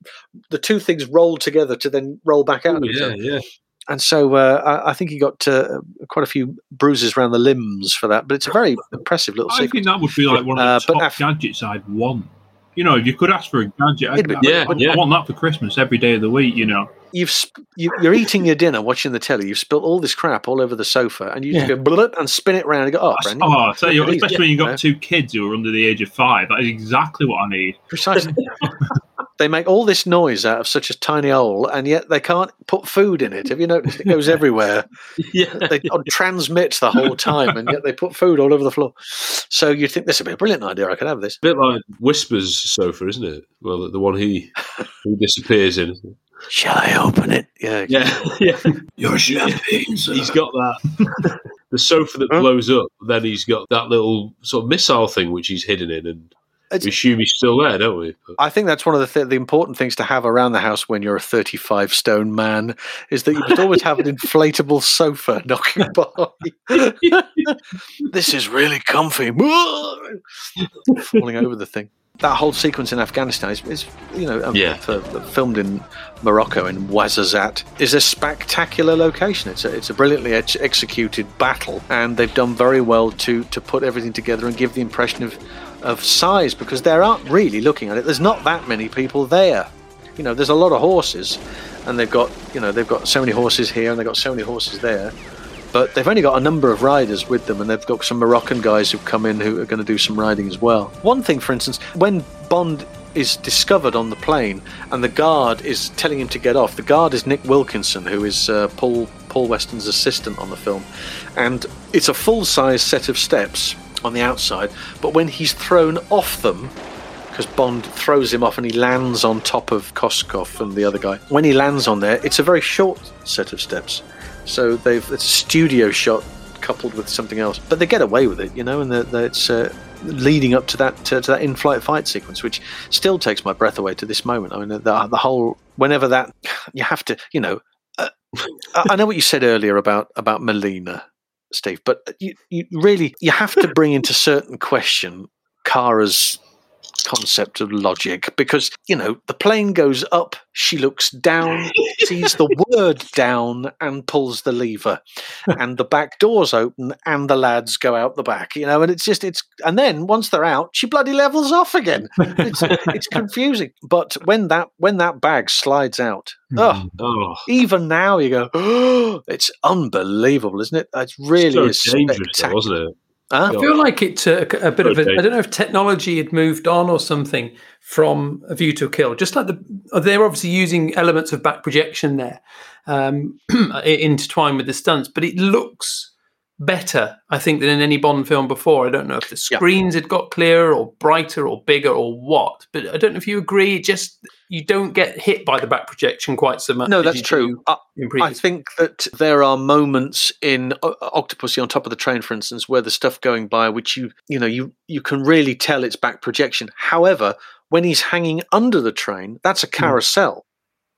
the two things rolled together to then roll back out. Oh, of each yeah, yeah. And so uh, I, I think he got uh, quite a few bruises around the limbs for that. But it's a very impressive little I sequence. think that would be like one of Uh, the but top gadgets I'd want You know, if you could ask for a gadget, I, It'd be- I- Yeah, I, yeah. want that for Christmas every day of the week. You know, You've sp- you, you're eating your dinner, watching the telly. You've spilt all this crap all over the sofa, and you just Yeah. go blip and spin it around and go, "Oh, Brendan, oh, I tell you, please, especially when you've you got know, two kids who are under the age of five, that is exactly what I need. precisely." they make all this noise out of such a tiny hole, and yet they can't put food in it. Have you noticed? It goes everywhere. Yeah. They transmit the whole time, and yet they put food all over the floor. So you'd think this would be a brilliant idea? I could have this. bit like Whisper's sofa, isn't it? Well, the, the one he he disappears in. Shall I open it? Yeah, Yeah, yeah. Your champagne, He's got that the sofa that blows up. Then he's got that little sort of missile thing which he's hidden in, and we assume he's still there, don't we? But, I think that's one of the th- the important things to have around the house when you're a 35 stone man is that you must always have an inflatable sofa knocking by. this is really comfy. Falling over the thing. That whole sequence in Afghanistan is, is you know, um, Yeah. for, filmed in Morocco in Ouarzazate is a spectacular location. It's a, it's a brilliantly ex- executed battle, and they've done very well to to put everything together and give the impression of of size because there aren't really looking at it. There's not that many people there. You know, there's a lot of horses, and they've got you know they've got so many horses here and they've got so many horses there. But they've only got a number of riders with them, and they've got some Moroccan guys who've come in who are going to do some riding as well. One thing, for instance, when Bond is discovered on the plane and the guard is telling him to get off, the guard is Nick Wilkinson, who is uh, Paul Paul Weston's assistant on the film, and it's a full size set of steps on the outside. But when he's thrown off them, because Bond throws him off and he lands on top of Koskov and the other guy. When he lands on there, it's a very short set of steps. So they've it's a studio shot coupled with something else, but they get away with it, you know, and they're, they're- it's uh, leading up to that to, to that in-flight fight sequence, which still takes my breath away to this moment. I mean, the, the whole whenever that you have to, you know, uh, I know what you said earlier about about Melina, Steve, but uh, you, you really you have to bring into certain question Kara's concept of logic because you know the plane goes up she looks down sees the word down and pulls the lever and the back doors open and the lads go out the back you know and it's just it's and then once they're out she bloody levels off again. It's, it's confusing. But when that when that bag slides out oh oh, even now you go oh, it's unbelievable isn't it? It really so is dangerous, though, wasn't it? Huh? I feel like it took a bit of a. Okay. I don't know if technology had moved on or something from A View to a Kill. Just like the they're obviously using elements of back projection there, um, intertwined with the stunts, but it looks better, I think, than in any Bond film before. I don't know if the Yeah. screens had got clearer or brighter or bigger or what, but I don't know if you agree. It just you don't get hit by the back projection quite so much. No, that's true. I, I think that there are moments in O- Octopussy on top of the train, for instance, where the stuff going by, which you you know you you can really tell it's back projection. However, when he's hanging under the train, that's a carousel.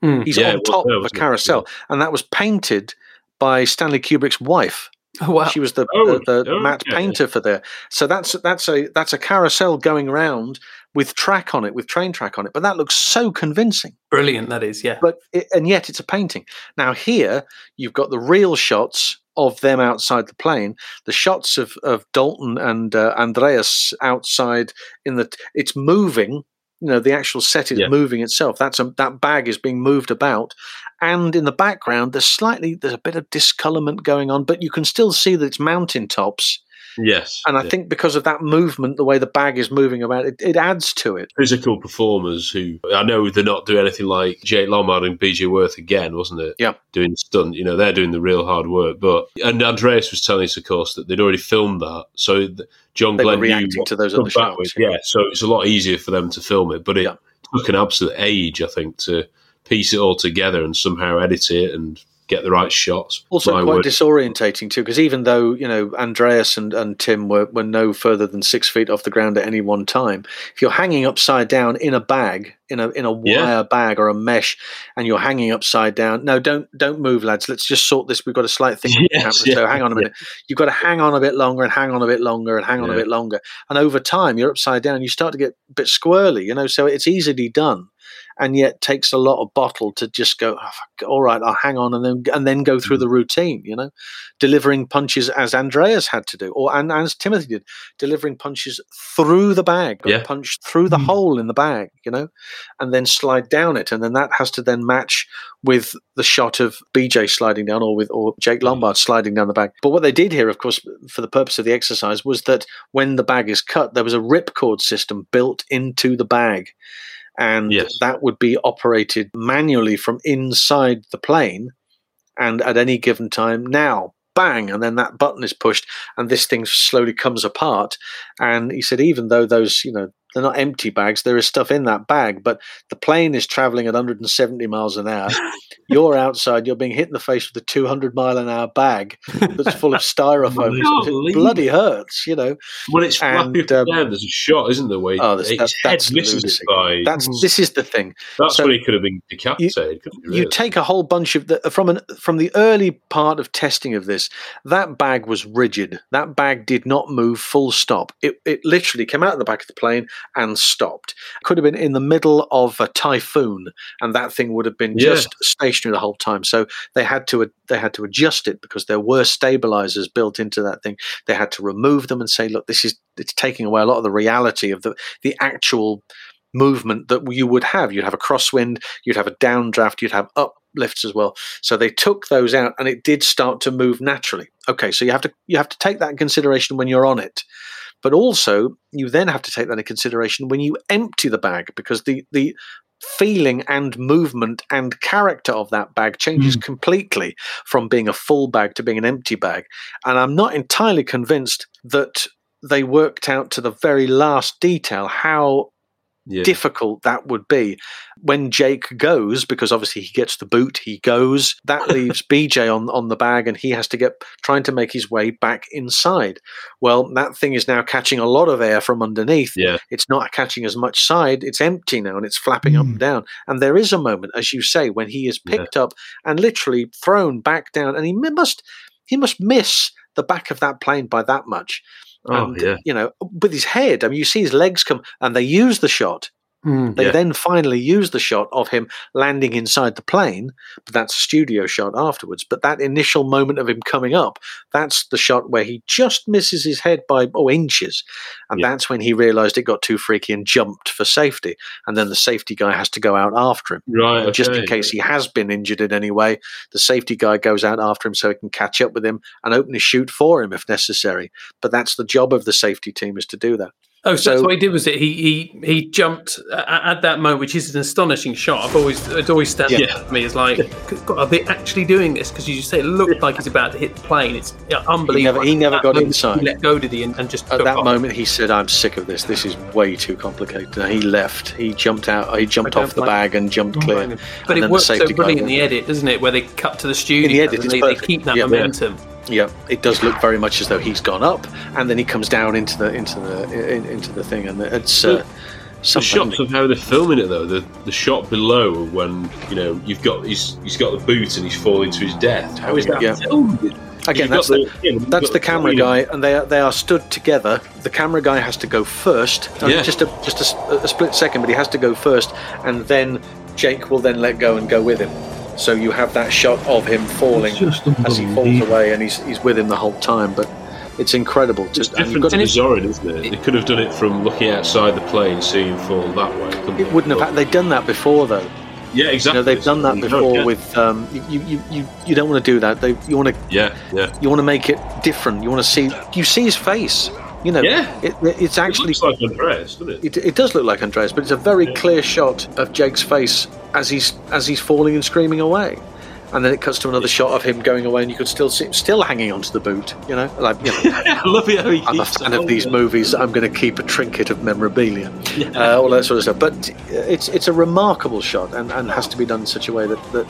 Mm. He's Yeah, on it was top of a wasn't it? carousel, and that was painted by Stanley Kubrick's wife. Oh, wow. She was the Oh, the, the okay. matte painter for there. So that's that's a that's a carousel going round with track on it, with train track on it. But that looks so convincing brilliant. That is, yeah. but it, and yet it's a painting. Now here you've got the real shots of them outside the plane, the shots of of Dalton and uh, Andreas outside in the. It's moving. You know, the actual set is Yeah. moving itself. That's a that bag is being moved about, and in the background there's slightly there's a bit of discolorment going on, but you can still see that it's mountain tops. Yes, And I yeah. think because of that movement, the way the bag is moving about, it, it adds to it. physical performers who I know they're not doing anything like Jake Lombard and BJ Worth again, wasn't it? Yeah. Doing the stunt, you know, they're doing the real hard work. But and Andreas was telling us, of course, that they'd already filmed that, so th- John They Glenn reacting to those other shots, with. yeah. Yeah, so it's a lot easier for them to film it. But it Yeah. took an absolute age, I think, to piece it all together and somehow edit it and get the right shots. Also quite disorientating too, because even though you know Andreas and, and Tim were, were no further than six feet off the ground at any one time, if you're hanging upside down in a bag, in a in a wire Yeah. bag or a mesh, and you're hanging upside down, no, don't don't move, lads. Let's just sort this. We've got a slight thing Yes, happening. So hang on a minute. You've got to hang on a bit longer and hang on a bit longer and hang on a bit longer, and over time you're upside down. You start to get a bit squirrely, you know. So it's easily done. And yet takes a lot of bottle to just go, oh, fuck, all right, I'll hang on and then and then go through the mm-hmm. routine, you know, delivering punches as Andreas had to do, or and as Timothy did, delivering punches through the bag, Yeah. punch through the mm-hmm. hole in the bag, you know, and then slide down it, and then that has to then match with the shot of BJ sliding down, or with or Jake mm-hmm. Lombard sliding down the bag. But what they did here, of course, for the purpose of the exercise, was that when the bag is cut, there was a ripcord system built into the bag and that would be operated manually from inside the plane and at any given time now bang and then that button is pushed and this thing slowly comes apart. And he said even though those you know they're not empty bags there is stuff in that bag but the plane is traveling at 170 miles an hour you're outside you're being hit in the face with a 200 mile an hour bag that's full of styrofoam it bloody hurts you know When it's And, um, down, there's a shot, isn't there? Where Oh, that's, that's, misses by. That's this is the thing. That's So when he could have been decapitated. couldn't he, you take a whole bunch of the from an from the early part of testing of this. That bag was rigid. That bag did not move. Full stop. It it literally came out of the back of the plane and stopped. Could have been in the middle of a typhoon, and that thing would have been Yeah. just stationary the whole time. So they had to they had to adjust it because there were stabilizers built into that thing. They had to remove them and say, look, this is it's taking away a lot of the reality of the the actual movement that you would have. You'd have a crosswind, you'd have a downdraft, you'd have uplifts as well. So they took those out, and it did start to move naturally. Okay, so you have to you have to take that in consideration when you're on it. But also, you then have to take that in consideration when you empty the bag because the the feeling and movement and character of that bag changes hmm. completely from being a full bag to being an empty bag. And I'm not entirely convinced that they worked out to the very last detail how Yeah. difficult that would be. When Jake goes because obviously he gets the boot he goes that leaves BJ on on the bag and he has to get trying to make his way back inside. Well that thing is now catching a lot of air from underneath. Yeah. it's not catching as much side. It's empty now and it's flapping up and hmm. down. And there is a moment as you say when he is picked up and literally thrown back down and he must he must miss the back of that plane by that much Oh, and, yeah. you know, with his head. I mean, you see his legs come, and they use the shot. Mm. They Yeah. then finally use the shot of him landing inside the plane, but that's a studio shot afterwards. But that initial moment of him coming up, that's the shot where he just misses his head by oh inches, and that's when he realised it got too freaky and jumped for safety. And then the safety guy has to go out after him, Right, And just in case he has been injured in any way. The safety guy goes out after him so he can catch up with him and open his chute for him if necessary. But that's the job of the safety team is to do that. Oh, so, that's what he did was it? He he he jumped at, at that moment, which is an astonishing shot. I've always it always stands Yeah. out to me. It's like, God, are they actually doing this? Because you say it looked like he's about to hit the plane. It's unbelievable. he never At got moment, inside. He let go, did he? And, and just At that off. moment, he said, "I'm sick of this. This is way too complicated." And he left. He jumped out. He jumped off the like- bag and jumped clear. But And it works so safety guy brilliant in the edit, doesn't it? Where they cut to the studio In the edit, and they, they keep that Yeah. momentum. Yeah, it does look very much as though he's gone up, and then he comes down into the into the in, into the thing, and it's uh, The shots of how they're filming it, though, the, the shot below when you know you've got he's he's got the boot and he's falling to his death. How is that Yeah. filmed? Again, You've the, yeah, you've that's the camera know, guy, and they are, they are stood together. The camera guy has to go first, Yeah. just a just a a, split second, but he has to go first, and then Jake will then let go and go with him. So you have that shot of him falling as he falls away, and he's he's with him the whole time. But it's incredible. To, It's and different got to Zorin, isn't it? They could have done it from looking outside the plane, seeing him fall that way. It they? wouldn't have. They've done that before, though. Yeah, exactly. You know, they've done that before yeah. with. Um, you, you, you, you don't want to do that. They, you want to. Yeah, yeah. You want to make it different. You want to see. You see his face. You know. Yeah. It, it's actually. It looks like Andreas, doesn't it? It, it does look like Andreas, but it's a very clear shot of Jake's face as he's as he's falling and screaming away, and then it cuts to another shot of him going away, and you could still see him still hanging onto the boot. You know, like you know, I love it how he I'm a fan of these movies. I'm going to keep a trinket of memorabilia, uh, all that sort of stuff. But it's it's a remarkable shot, and, and has to be done in such a way that that.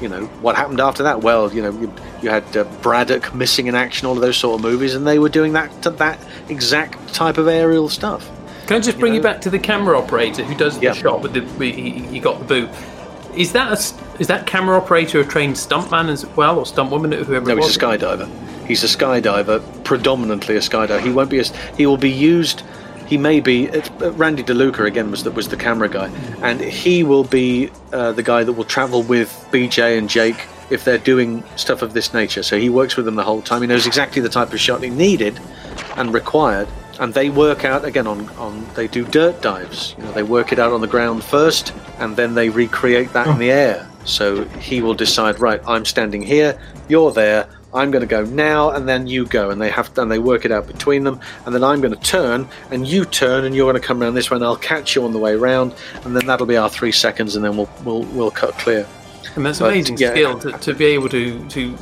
You know what happened after that? Well, you know you, you had uh, Braddock missing in action, all of those sort of movies, and they were doing that that exact type of aerial stuff. Can I just bring you, back to the camera operator who does the shot with the he, he got the boot? Is that a is that camera operator a trained stuntman as well or stuntwoman or whoever? No, it was? he's a skydiver. He's a skydiver, predominantly a skydiver. He won't be he will be used he may be it's, uh, Randy DeLuca again was the, was the camera guy, and he will be uh, the guy that will travel with BJ and Jake if they're doing stuff of this nature. So he works with them the whole time. He knows exactly the type of shot he needed and required. And they work out again on, on they do dirt dives. You know, they work it out on the ground first, and then they recreate that in the air. So he will decide, right, I'm standing here, you're there, I'm going to go now, and then you go, and they have and they work it out between them, and then I'm going to turn, and you turn, and you're going to come around this way, and I'll catch you on the way round, and then that'll be our three seconds, and then we'll we'll we'll cut clear. And that's But, amazing yeah. skill to, to be able to to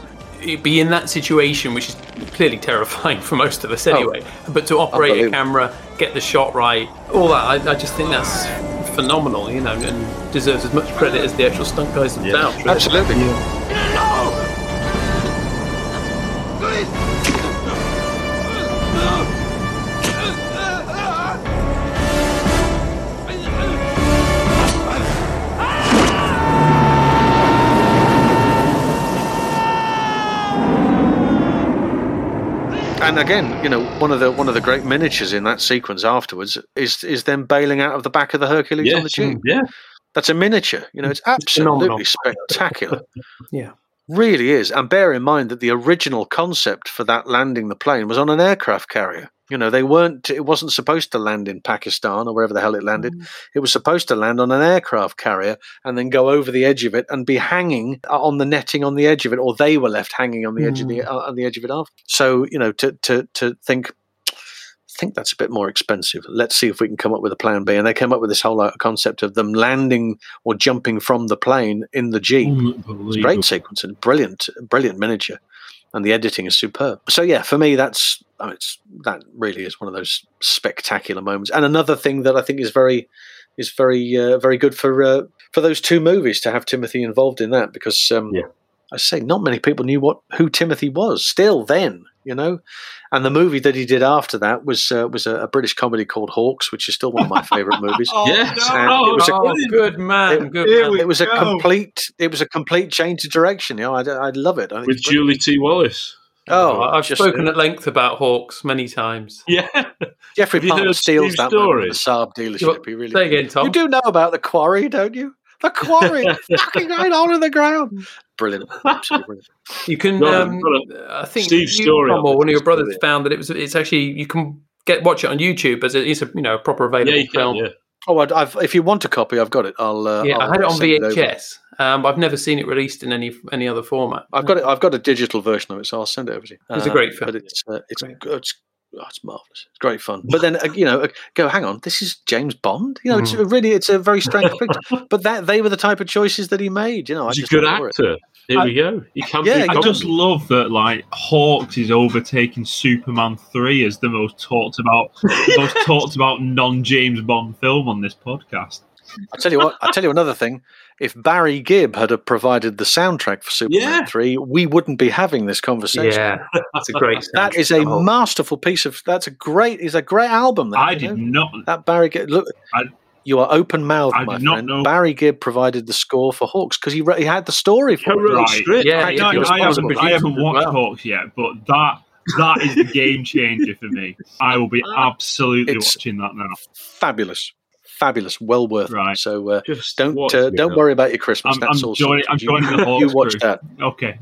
be in that situation, which is clearly terrifying for most of us oh, anyway. but to operate a Oh. Camera, get the shot right, all that, I, I just think that's phenomenal, you know, and deserves as much credit as the actual stunt guys themselves. really. Absolutely. And again, you know, one of the one of the great miniatures in that sequence afterwards is is them bailing out of the back of the Hercules on the Yes, Jeep. yeah. That's a miniature. You know, it's phenomenal. absolutely spectacular. Yeah. Really is. And bear in mind that the original concept for that landing the plane was on an aircraft carrier. You know, they weren't, it wasn't supposed to land in Pakistan or wherever the hell it landed. It was supposed to land on an aircraft carrier and then go over the edge of it and be hanging on the netting on the edge of it, or they were left hanging on the edge of the, uh, on the edge of it after. So, you know, to, to, to think, I think that's a bit more expensive. Let's see if we can come up with a plan B. And they came up with this whole uh, concept of them landing or jumping from the plane in the Jeep. It's a great sequence and brilliant, brilliant miniature, and the editing is superb. So yeah, for me, that's oh, it's that really is one of those spectacular moments. And another thing that I think is very is very uh, very good for uh, for those two movies to have Timothy involved in that because um, I say not many people knew what who Timothy was still then. You know, and the movie that he did after that was uh, was a, a British comedy called Hawks, which is still one of my favourite movies. Yes. And it was a Oh, good man, good it, man. it was a complete it was a complete change of direction. You know, I, I love it. I think With. Julie T. Wallace. Oh, I've just, spoken uh, at length about Hawks many times. Yeah. Geoffrey Have Palmer steals Steve's that moment at story? the Saab dealership. He really Say again, Tom. You do know about the quarry, don't you? The quarry, fucking right on the ground. Brilliant, absolutely brilliant. You can. Got um, got. I think Steve's you, story Tom, or one of your brothers brilliant. found that it was. It's actually you can get watch it on YouTube as it's a you know a proper available Yeah, you can, film. yeah. Oh, I'd, I've, if you want a copy, I've got it. I'll. Uh, Yeah, I'll I had it on send over. VHS, um, but I've never seen it released in any any other format. I've got it. I've got a digital version of it, so I'll send it over to you. It's a Uh, great film. but it's uh, it's it's, oh, it's marvelous. It's great fun. But then uh, you know, uh, go hang on. This is James Bond. You know, it's Mm. really it's a very strange picture. But that they were the type of choices that he made. You know, I He's a good adore it. actor. Here we go. He can Yeah, he I just love that like Hawks is overtaking Superman three as the most talked about the most talked about non James Bond film on this podcast. I tell you what. I tell you another thing. If Barry Gibb had provided the soundtrack for Superman Yeah. Three, we wouldn't be having this conversation. Yeah, that's a great. That is a masterful piece of. That's a great. Is a great album. That, I did know? not. That Barry Gibb. Look, I- you are open mouthed, I my did not friend. know- Barry Gibb provided the score for Hawks because he re- he had the story for Co-wrote it. Right. script. Yeah, I, yeah, I, I haven't. I haven't watched well. Hawks yet, but that that is the game changer for me. I will be absolutely It's- watching that now. Fabulous, fabulous, well worth it. Right. So uh, Just don't uh, don't worry about your Christmas. I'm, That's I'm all. joining. I'm sorted. joining the You, Hawks you watch that. Okay.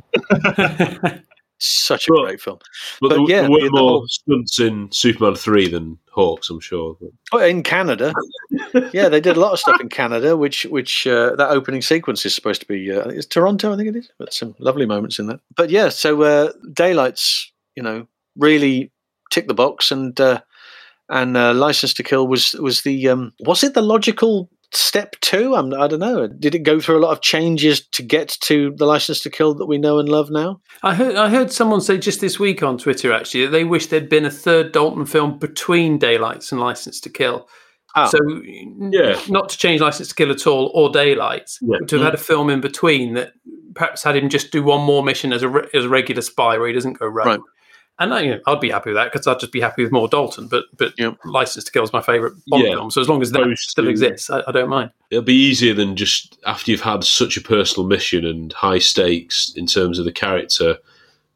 Such a But- great film. But, But there, yeah, there were the more whole- stunts in Superman 3 than Hawks, I'm sure. But- in Canada, yeah, they did a lot of stuff in Canada, which which uh, that opening sequence is supposed to be. Uh, it's Toronto, I think it is. But some lovely moments in that. But yeah, so uh, daylights, you know, really tick the box, and uh, and uh, License to Kill was was the um, was it the logical step two? I'm, I don't know. Did it go through a lot of changes to get to the License to Kill that we know and love now? I heard I heard someone say just this week on Twitter actually that they wish there'd been a third Dalton film between Daylights and License to Kill. Ah. So Yeah. not to change License to Kill at all or Daylights, Yeah. but to have had a film in between that perhaps had him just do one more mission as a re- as a regular spy where he doesn't go rogue. Right. And I, you know, I'd be happy with that because I'd just be happy with more Dalton. But but Yep. License to Kill is my favourite Bond Yeah. film, so as long as that still to- exists, I, I don't mind. It'll be easier than just after you've had such a personal mission and high stakes in terms of the character.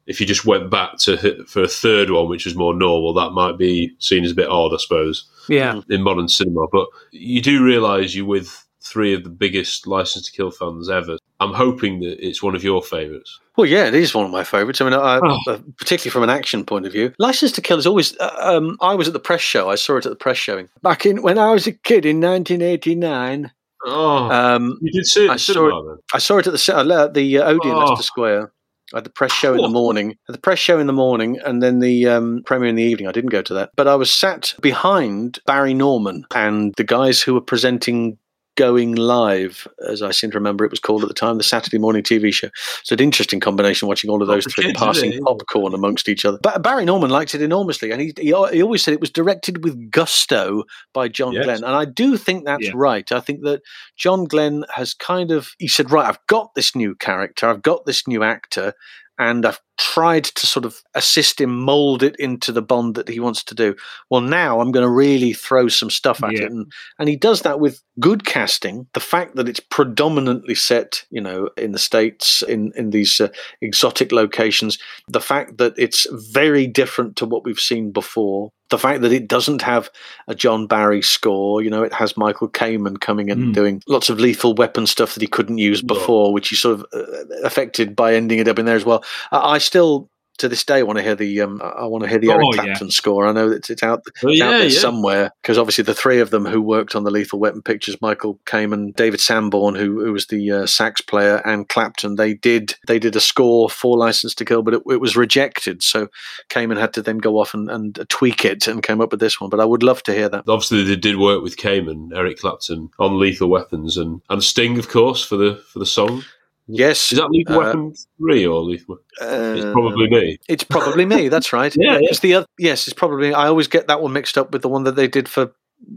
If you just went back to hit for a third one, which is more normal, that might be seen as a bit odd, I suppose. Yeah. in modern cinema. But you do realise you're with three of the biggest License to Kill fans ever. I'm hoping that it's one of your favourites. Well, yeah, it is one of my favourites. I mean, I, Oh. uh, particularly from an action point of view. License to Kill is always. Uh, um, I was at the press show. I saw it at the press showing back in when I was a kid in 1989. Oh, Um, you did see it I saw it. then? I saw it at the ci- uh, the uh, Odeon, Oh. Leicester Square. I had the press show in the morning, the press show in the morning, and then the um, premiere in the evening. I didn't go to that, but I was sat behind Barry Norman and the guys who were presenting Going Live, as I seem to remember it was called at the time, the Saturday morning TV show. So an interesting combination watching all of those three passing popcorn amongst each other. But Barry Norman liked it enormously, and he, he, he always said it was directed with gusto by John Yes. Glen. And I do think that's Yeah. right. I think that John Glen has kind of he said, right, I've got this new character, I've got this new actor, and I've tried to sort of assist him mold it into the Bond that he wants to do. Well, now I'm going to really throw some stuff at Yeah. it, and and he does that with good casting. The fact that it's predominantly set, you know, in the states, in in these uh, exotic locations, the fact that it's very different to what we've seen before. The fact that it doesn't have a John Barry score, you know, it has Michael Kamen coming in and Mm. doing lots of lethal weapon stuff that he couldn't use Yeah. before, which he sort of uh, affected by ending it up in there as well. I, I still, to this day, want to hear the um, I want to hear the Eric Oh, yeah. Clapton score. I know that it's out, Oh, it's out there yeah. somewhere because obviously the three of them who worked on the Lethal Weapon pictures, Michael Kamen, David Sanborn, who, who was the uh, sax player, and Clapton, they did they did a score for License to Kill, but it, it was rejected. So Kamen had to then go off and, and tweak it and came up with this one. But I would love to hear that. Obviously, they did work with Kamen, Eric Clapton, on Lethal Weapons, and, and Sting, of course, for the for the song. Yes, Is that Lethal uh, Weapon three or Lethal? it's uh, probably me. It's probably me. That's right. Yeah, yeah. It's the oth- yes. It's probably. I always get that one mixed up with the one that they did for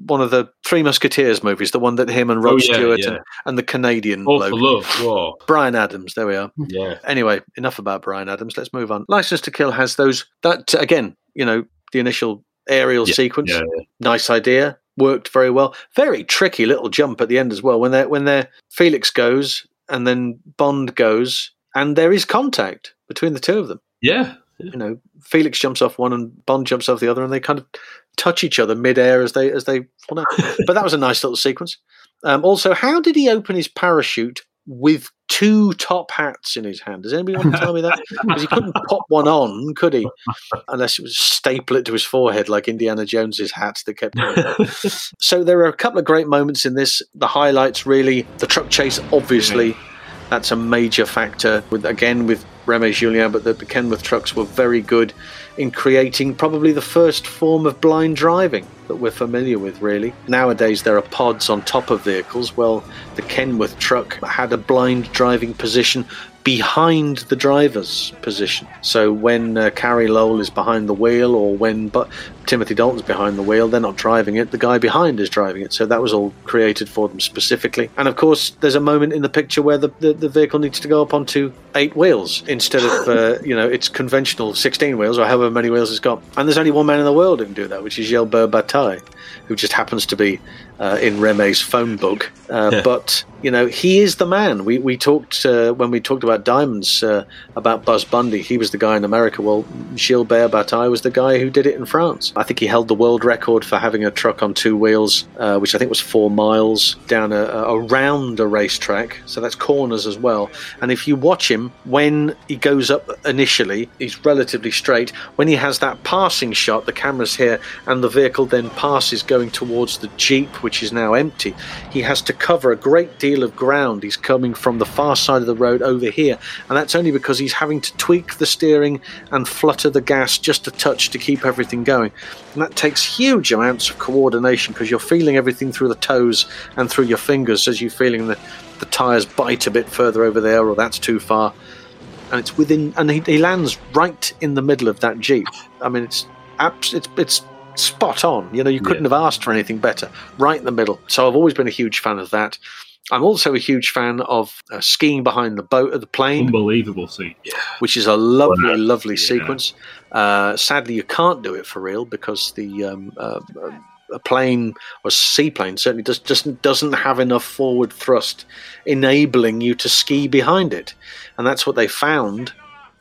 one of the Three Musketeers movies. The one that him and Rod Oh, yeah, Stewart yeah. And, and the Canadian All bloke, for love. Whoa. Bryan Adams. There we are. Yeah. Anyway, enough about Bryan Adams. Let's move on. License to Kill has those that again. You know, the initial aerial sequence. Nice idea. Worked very well. Very tricky little jump at the end as well. When they when they Felix goes and then Bond goes and there is contact between the two of them Yeah. you know, Felix jumps off one and Bond jumps off the other, and they kind of touch each other midair as they as they fall down. but that was a nice little sequence. Um, also, how did he open his parachute with two top hats in his hand? Does anybody want to tell me that? Because he couldn't pop one on, could he? Unless it was staple it to his forehead like Indiana Jones's hat that kept. Going. so there are a couple of great moments in this. The highlights really the truck chase, obviously. That's a major factor. With again with Remy Julienne, but the, the Kenworth trucks were very good in creating probably the first form of blind driving that we're familiar with. Really, nowadays there are pods on top of vehicles. Well, the Kenworth truck had a blind driving position behind the driver's position. So when uh, Carey Lowell is behind the wheel, or when but Timothy Dalton's behind the wheel, they're not driving it. The guy behind is driving it. So that was all created for them specifically. And of course, there's a moment in the picture where the, the, the vehicle needs to go up onto eight wheels instead of uh, you know its conventional 16 wheels or however many wheels it's got. And there's only one man in the world who can do that, which is Gilbert Bataille, who just happens to be uh, in Remy's phone book. Uh, Yeah. But you know, he is the man. We we talked uh, when we talked about diamonds uh, about Buzz Bundy. He was the guy in America. Well, Gilbert Bataille was the guy who did it in France. I think he held the world record for having a truck on two wheels, uh, which I think was four miles down a, around a racetrack. So that's corners as well. And if you watch him when he goes up initially, he's relatively straight. When he has that passing shot, the camera's here, and the vehicle then passes going towards the jeep, which is now empty. He has to cover a great deal of ground. He's coming from the far side of the road over here, and that's only because he's having to tweak the steering and flutter the gas just a touch to keep everything going. And that takes huge amounts of coordination because you're feeling everything through the toes and through your fingers as you're feeling the, the tyres bite a bit further over there, or that's too far. And it's within, and he, he lands right in the middle of that jeep. I mean, it's abs- it's it's spot on. You know, you couldn't have asked for anything better. Right in the middle. So I've always been a huge fan of that. I'm also a huge fan of uh, skiing behind the boat of the plane, Unbelievable scene. which is a lovely, Wow. lovely Yeah. sequence. Uh, sadly, you can't do it for real because the um, uh, a plane or seaplane certainly does, just doesn't have enough forward thrust enabling you to ski behind it, and that's what they found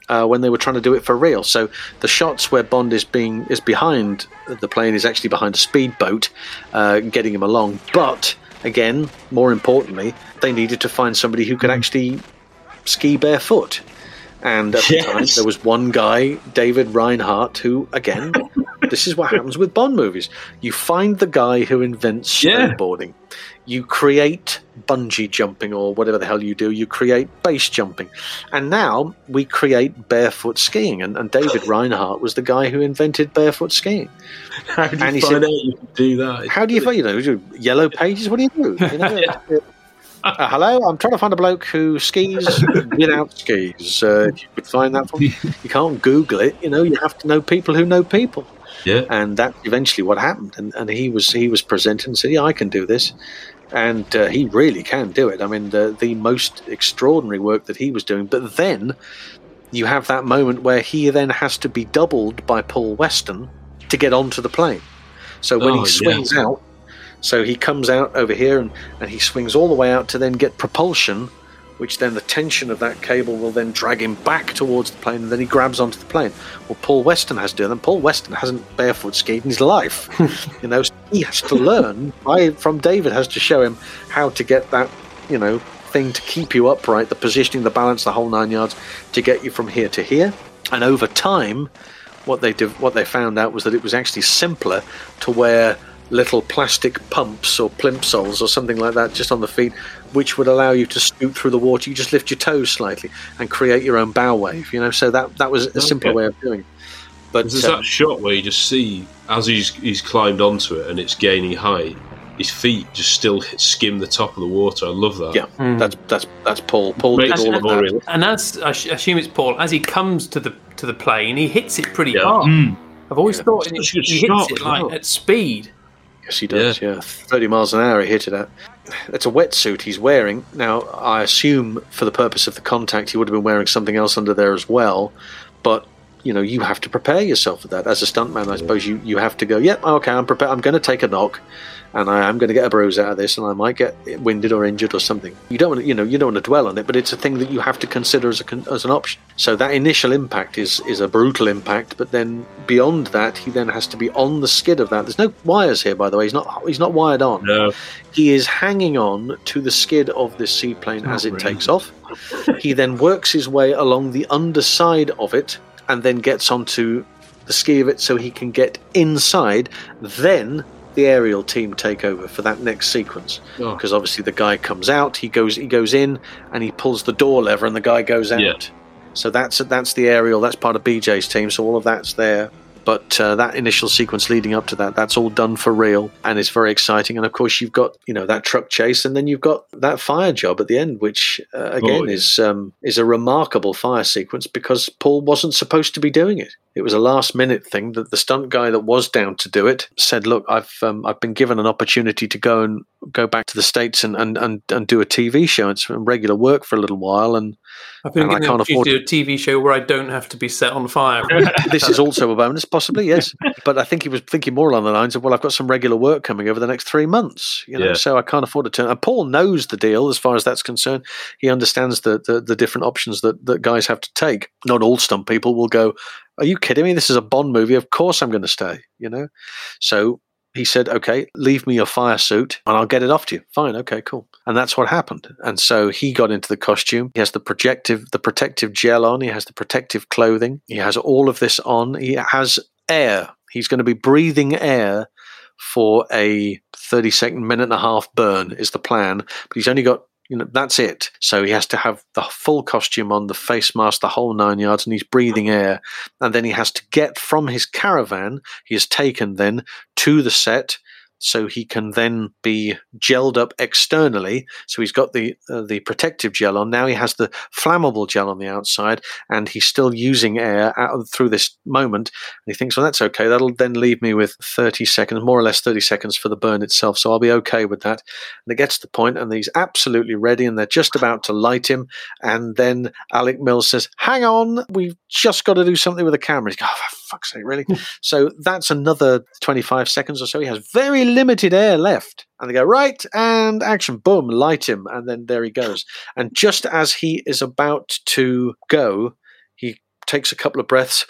uh, when they were trying to do it for real. So the shots where Bond is being is behind the plane is actually behind a speedboat, uh, getting him along. But again, more importantly, they needed to find somebody who could actually ski barefoot. And at Yes. the time, there was one guy, David Reinhardt, who, again, this is what happens with Bond movies. You find the guy who invents Yeah. snowboarding. You create bungee jumping or whatever the hell you do. You create base jumping. And now we create barefoot skiing. And, and David Reinhardt was the guy who invented barefoot skiing. How do you And find said- out you can do that? How do you, find, you know, yellow pages? What do you do? You know, uh, hello, I'm trying to find a bloke who skis without skis. Uh, if you could find that for me. You can't Google it. You know, you have to know people who know people. Yeah. And that's eventually what happened. And, and he was he was presented and said, "Yeah, I can do this," and uh, he really can do it. I mean, the the most extraordinary work that he was doing. But then you have that moment where he then has to be doubled by Paul Weston to get onto the plane. So when Oh, he swings yeah. out, so he comes out over here and, and he swings all the way out to then get propulsion, which then the tension of that cable will then drag him back towards the plane and then he grabs onto the plane. Well, Paul Weston has to do that. And Paul Weston hasn't barefoot skied in his life. you know, so he has to learn. I, from David has to show him how to get that, you know, thing to keep you upright, the positioning, the balance, the whole nine yards to get you from here to here. And over time, what they did, what they found out was that it was actually simpler to wear little plastic pumps or plimsolls or something like that just on the feet, which would allow you to scoot through the water. You just lift your toes slightly and create your own bow wave. You know, so that that was a simpler Okay. way of doing. it. But There's uh, that shot where you just see as he's he's climbed onto it and it's gaining height, his feet just still hit- skim the top of the water. I love that. yeah, that's that's that's Paul. Paul did Makes all of more that. real. And as I sh- assume it's Paul, as he comes to the to the plane, he hits it pretty Yeah. hard. Mm. I've always thought Such he, a he hits shot it like well. at speed. Yes, he does. Yeah. 30 miles an hour he hit it at. It's a wetsuit he's wearing. Now, I assume for the purpose of the contact, he would have been wearing something else under there as well. But, you know, you have to prepare yourself for that. As a stuntman, I suppose you, you have to go, yep, okay, I'm prepared. I'm going to take a knock and I am going to get a bruise out of this and I might get winded or injured or something. You don't want to, you know, you don't want to dwell on it, but it's a thing that you have to consider as, a, as an option. So that initial impact is, is a brutal impact, but then beyond that, he then has to be on the skid of that. There's no wires here, by the way. He's not, he's not wired on. No. He is hanging on to the skid of this seaplane as it really. takes off. he then works his way along the underside of it and then gets onto the ski of it so he can get inside. Then the aerial team take over for that next sequence Oh. because obviously the guy comes out, he goes he goes in and he pulls the door lever and the guy goes out. Yeah. So that's that's the aerial. That's part of BJ's team. So all of that's there. But uh, that initial sequence leading up to that, that's all done for real, and it's very exciting. And of course, you've got you know that truck chase, and then you've got that fire job at the end, which uh, again Oh, yeah. is um, is a remarkable fire sequence because Paul wasn't supposed to be doing it. It was a last minute thing that the stunt guy that was down to do it said, "Look, I've um, I've been given an opportunity to go and go back to the states and and, and, and do a TV show. It's regular work for a little while, and I've been And I given the can't opportunity to do a TV show where I don't have to be set on fire. this is also a bonus, possibly, yes. But I think he was thinking more along the lines of, well, I've got some regular work coming over the next three months, you know, Yeah. so I can't afford to turn. And Paul knows the deal as far as that's concerned. He understands the, the, the different options that, that guys have to take. Not all stunt people will go, are you kidding me? This is a Bond movie. Of course I'm going to stay, you know? So he said, okay, leave me your fire suit and I'll get it off to you. Fine. Okay, cool. And that's what happened. And so he got into the costume. He has the projective, the protective gel on. He has the protective clothing. He has all of this on. He has air. He's going to be breathing air for a 30 second, minute and a half burn is the plan. But he's only got you know that's it. So he has to have the full costume on the face mask the whole nine yards and he's breathing air. And then he has to get from his caravan he is taken then to the set so he can then be gelled up externally. So he's got the uh, the protective gel on. Now he has the flammable gel on the outside and he's still using air out through this moment. And he thinks well that's okay. That'll then leave me with 30 seconds more or less 30 seconds for the burn itself. So i'll be okay with that. And it gets to the point and he's absolutely ready and they're just about to light him. And then alec mills says hang on. We've just got to do something with the camera. He's going oh, for fuck's sake really? So that's another 25 seconds or so. He has very limited air left. And they go right and action boom light him. And then there he goes. And just as he is about to go he takes a couple of breaths,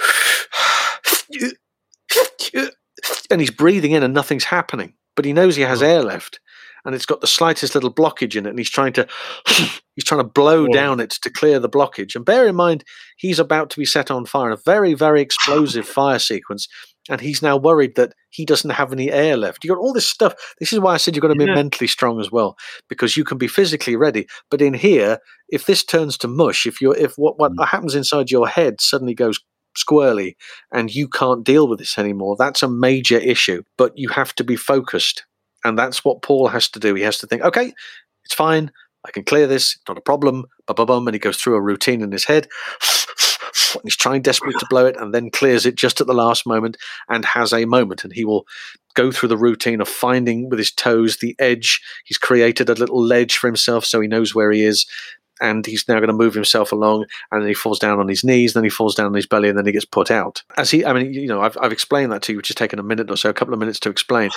and he's breathing in, and nothing's happening. But he knows he has oh. air left, and it's got the slightest little blockage in it, and he's trying to he's trying to blow down it to clear the blockage. And bear in mind, he's about to be set on fire in a very, very explosive fire sequence, and he's now worried that he doesn't have any air left. You got all this stuff. This is why I said you've got to be Yeah. mentally strong as well, because you can be physically ready. But in here, if this turns to mush, if you're if what mm. what happens inside your head suddenly goes squirrely and you can't deal with this anymore, that's a major issue. But you have to be focused. And that's what Paul has to do. He has to think, okay, it's fine. I can clear this. Not a problem. Bum, bum, bum. And he goes through a routine in his head. And he's trying desperately to blow it and then clears it just at the last moment and has a moment. And he will go through the routine of finding with his toes the edge. He's created a little ledge for himself so he knows where he is. And he's now going to move himself along, and then he falls down on his knees, then he falls down on his belly, and then he gets put out. As he, I mean, you know, I've, I've explained that to you, which has taken a minute or so, a couple of minutes to explain.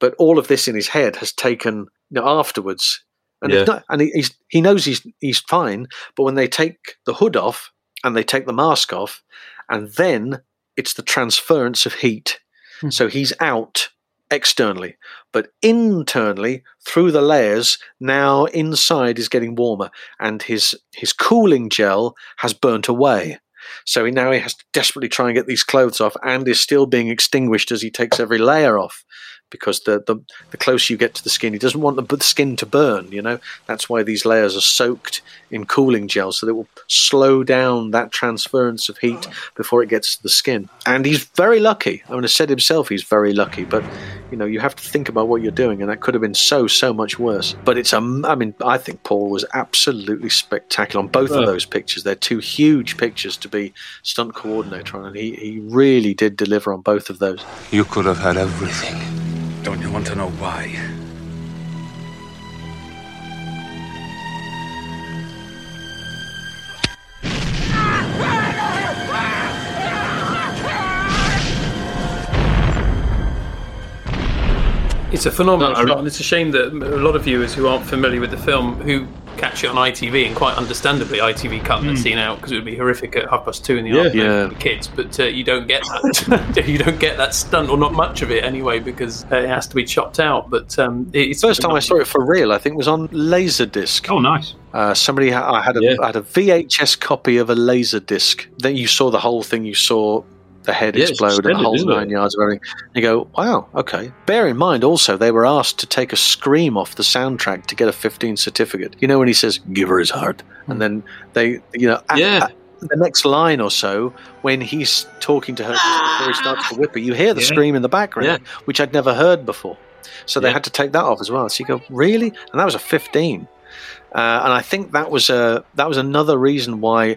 But all of this in his head has taken you know, afterwards, and Yeah. not, and he, he's, he knows he's he's fine. But when they take the hood off and they take the mask off, and then it's the transference of heat. Hmm. So he's out externally, but internally through the layers, now inside is getting warmer, and his his cooling gel has burnt away. So he now he has to desperately try and get these clothes off, and is still being extinguished as he takes every layer off, because the the, the closer you get to the skin, he doesn't want the, the skin to burn. You know that's why these layers are soaked in cooling gel, so that will slow down that transference of heat before it gets to the skin. And he's very lucky. I mean, he said himself he's very lucky, but you know you have to think about what you're doing, and that could have been so so much worse. But it's a, I mean, I think Paul was absolutely spectacular on both of those pictures. They're two huge pictures to be stunt coordinator on, and he he really did deliver on both of those. You could have had everything. Don't you want to know why? It's a phenomenal No, shot, and it's a shame that a lot of viewers who aren't familiar with the film, who catch it on ITV, and quite understandably, ITV cut that scene out because it would be horrific at half past two in the Yeah. afternoon Yeah. for the kids. But uh, you don't get that. you don't get that stunt, or not much of it anyway, because uh, it has to be chopped out. But um, it- it's First time I saw it for real, I think, was on Laserdisc. Oh, nice. Uh, somebody ha- I had a Yeah. I had a VHS copy of a Laserdisc. Then you saw the whole thing. You saw the head Yeah, explode and the whole isn't it? nine yards of everything. And you go, wow, okay. Bear in mind also they were asked to take a scream off the soundtrack to get a 15 certificate. You know when he says, "Give her his heart," and then they, you know, a- Yeah. a- the next line or so when he's talking to her before he starts to whip her, you hear the Yeah. scream in the background, which I'd never heard before. So they Yeah. had to take that off as well. So you go, really? And that was a 15. Uh, and I think that was a that was another reason why,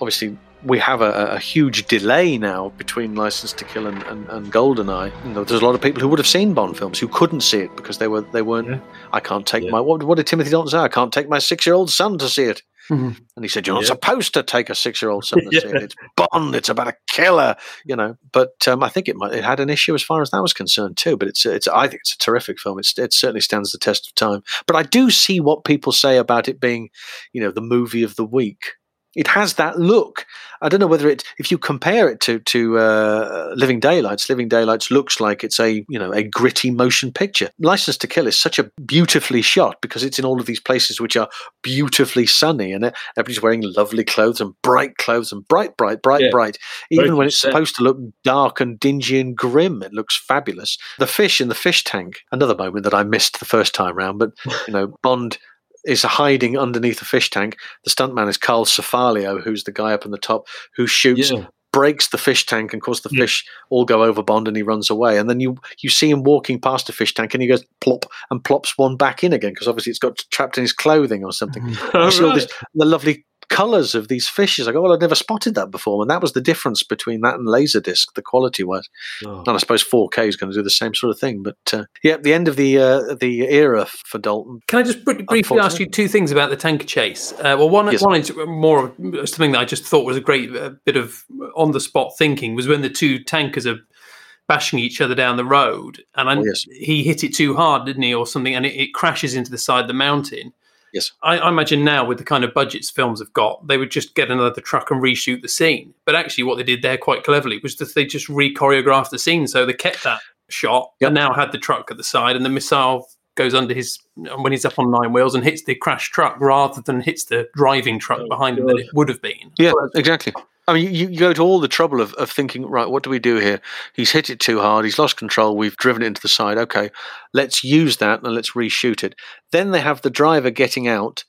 obviously, we have a, a huge delay now between License to Kill and, and, and Goldeneye. You know, there's a lot of people who would have seen Bond films who couldn't see it because they were they weren't. Yeah. I can't take Yeah. my what, what did Timothy Dalton say? I can't take my six year old son to see it. Mhm. And he said, "You're not Yeah. supposed to take a six-year-old son to see it. It's Bond. It's about a killer, you know." But um, I think it might, it had an issue as far as that was concerned too. But it's it's I think it's a terrific film. It's, it certainly stands the test of time. But I do see what people say about it being, you know, the movie of the week. It has that look. I don't know whether it, if you compare it to to uh, Living Daylights, Living Daylights looks like it's a you know a gritty motion picture. License to Kill is such a beautifully shot because it's in all of these places which are beautifully sunny and everybody's wearing lovely clothes and bright clothes and bright, bright, bright, Yeah. bright. Even Very when it's supposed to look dark and dingy and grim, it looks fabulous. The fish in the fish tank, another moment that I missed the first time round, but you know Bond is hiding underneath a fish tank. The stuntman is Carl Ciarfalio, who's the guy up on the top who shoots, Yeah. breaks the fish tank, and course the Yeah. fish all go over Bond, and he runs away. And then you you see him walking past a fish tank, and he goes plop and plops one back in again because obviously it's got trapped in his clothing or something. You see all this, the lovely colours of these fishes. I go, well, I'd never spotted that before, and that was the difference between that and Laserdisc, the quality was. Oh. And I suppose 4K is going to do the same sort of thing. But uh, yeah, the end of the uh, the era for Dalton. Can I just br- briefly ask you two things about the tanker chase? Uh, well, one, Yes. one is more of something that I just thought was a great uh, bit of on the spot thinking was when the two tankers are bashing each other down the road, and I, Oh, yes. he hit it too hard, didn't he, or something, and it, it crashes into the side of the mountain. Yes. I, I imagine now with the kind of budgets films have got, they would just get another truck and reshoot the scene. But actually, what they did there quite cleverly was that they just re-choreographed the scene, so they kept that shot and now had the truck at the side, and the missile goes under his when he's up on nine wheels and hits the crash truck rather than hits the driving truck oh, behind him that it would have been. Yeah, exactly. I mean, you, you go to all the trouble of, of thinking, right, what do we do here? He's hit it too hard. He's lost control. We've driven it into the side. Okay, let's use that and let's reshoot it. Then they have the driver getting out.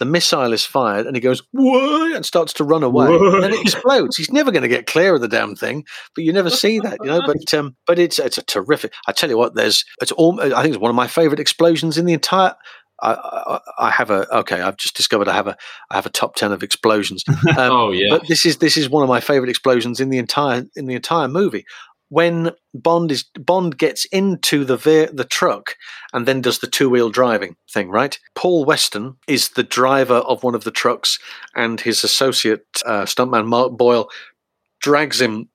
The missile is fired and he goes, Whoa, and starts to run away. Whoa. And then it explodes. He's never going to get clear of the damn thing, but you never see that, you know. But um, but it's it's a terrific. I tell you what, there's it's all. I think it's one of my favorite explosions in the entire. I, I, I have a okay. I've just discovered I have a I have a top ten of explosions. Um, Oh, yeah. But this is this is one of my favorite explosions in the entire in the entire movie. When Bond is Bond gets into the ve- the truck and then does the two wheel driving thing, right? Paul Weston is the driver of one of the trucks, and his associate uh, stuntman Mark Boyle drags him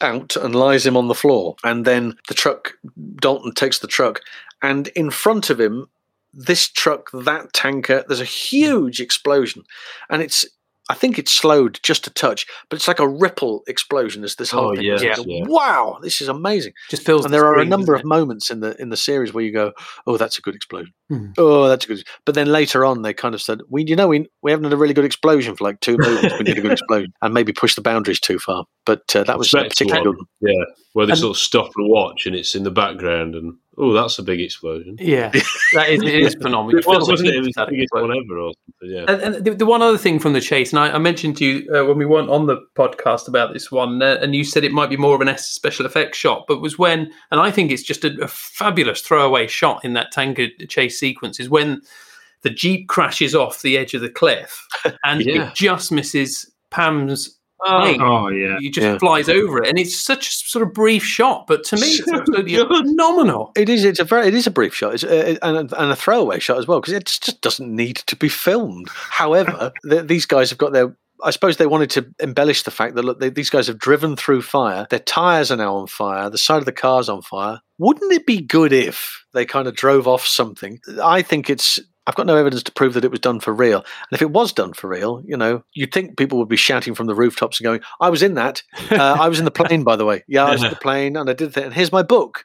out and lies him on the floor. And then the truck, Dalton takes the truck, and in front of him, this truck, that tanker, there's a huge explosion. And it's, I think it's slowed just a touch, but it's like a ripple explosion as this whole Oh, thing. goes. yeah. Wow, this is amazing. Just feels and the there are a number of moments in the in the series where you go, "Oh, that's a good explosion." Hmm. Oh, that's a good. But then later on, they kind of said, "We, you know, we we haven't had a really good explosion for like two movies. We need a good explosion, and maybe push the boundaries too far." But uh, that was Spectre particularly one, good. Yeah, where they And- sort of stop and watch, and it's in the background, and oh, that's a big explosion. Yeah, that is, it is phenomenal. It was, wasn't it? It was the biggest one ever, or something. Yeah. And, and the, the one other thing from the chase, and I, I mentioned to you uh, when we weren't on the podcast about this one, uh, and you said it might be more of an S special effects shot, but was when, and I think it's just a, a fabulous throwaway shot in that tanker chase sequence, is when the jeep crashes off the edge of the cliff, and Yeah. it just misses Pam's. Oh. Oh yeah. He just Yeah. flies over it, and it's such a sort of brief shot, but to me, it's absolutely phenomenal. It is. It's a very. It is a brief shot. It's a, and, a, and a throwaway shot as well because it just doesn't need to be filmed. However, th these guys have got their. I suppose they wanted to embellish the fact that look, they, these guys have driven through fire. Their tires are now on fire. The side of the car's on fire. Wouldn't it be good if they kind of drove off something? I think it's. I've got no evidence to prove that it was done for real. And if it was done for real, you know, you'd think people would be shouting from the rooftops and going, "I was in that. Uh, I was in the plane, by the way. Yeah, I was in the plane, and I did that. And here's my book.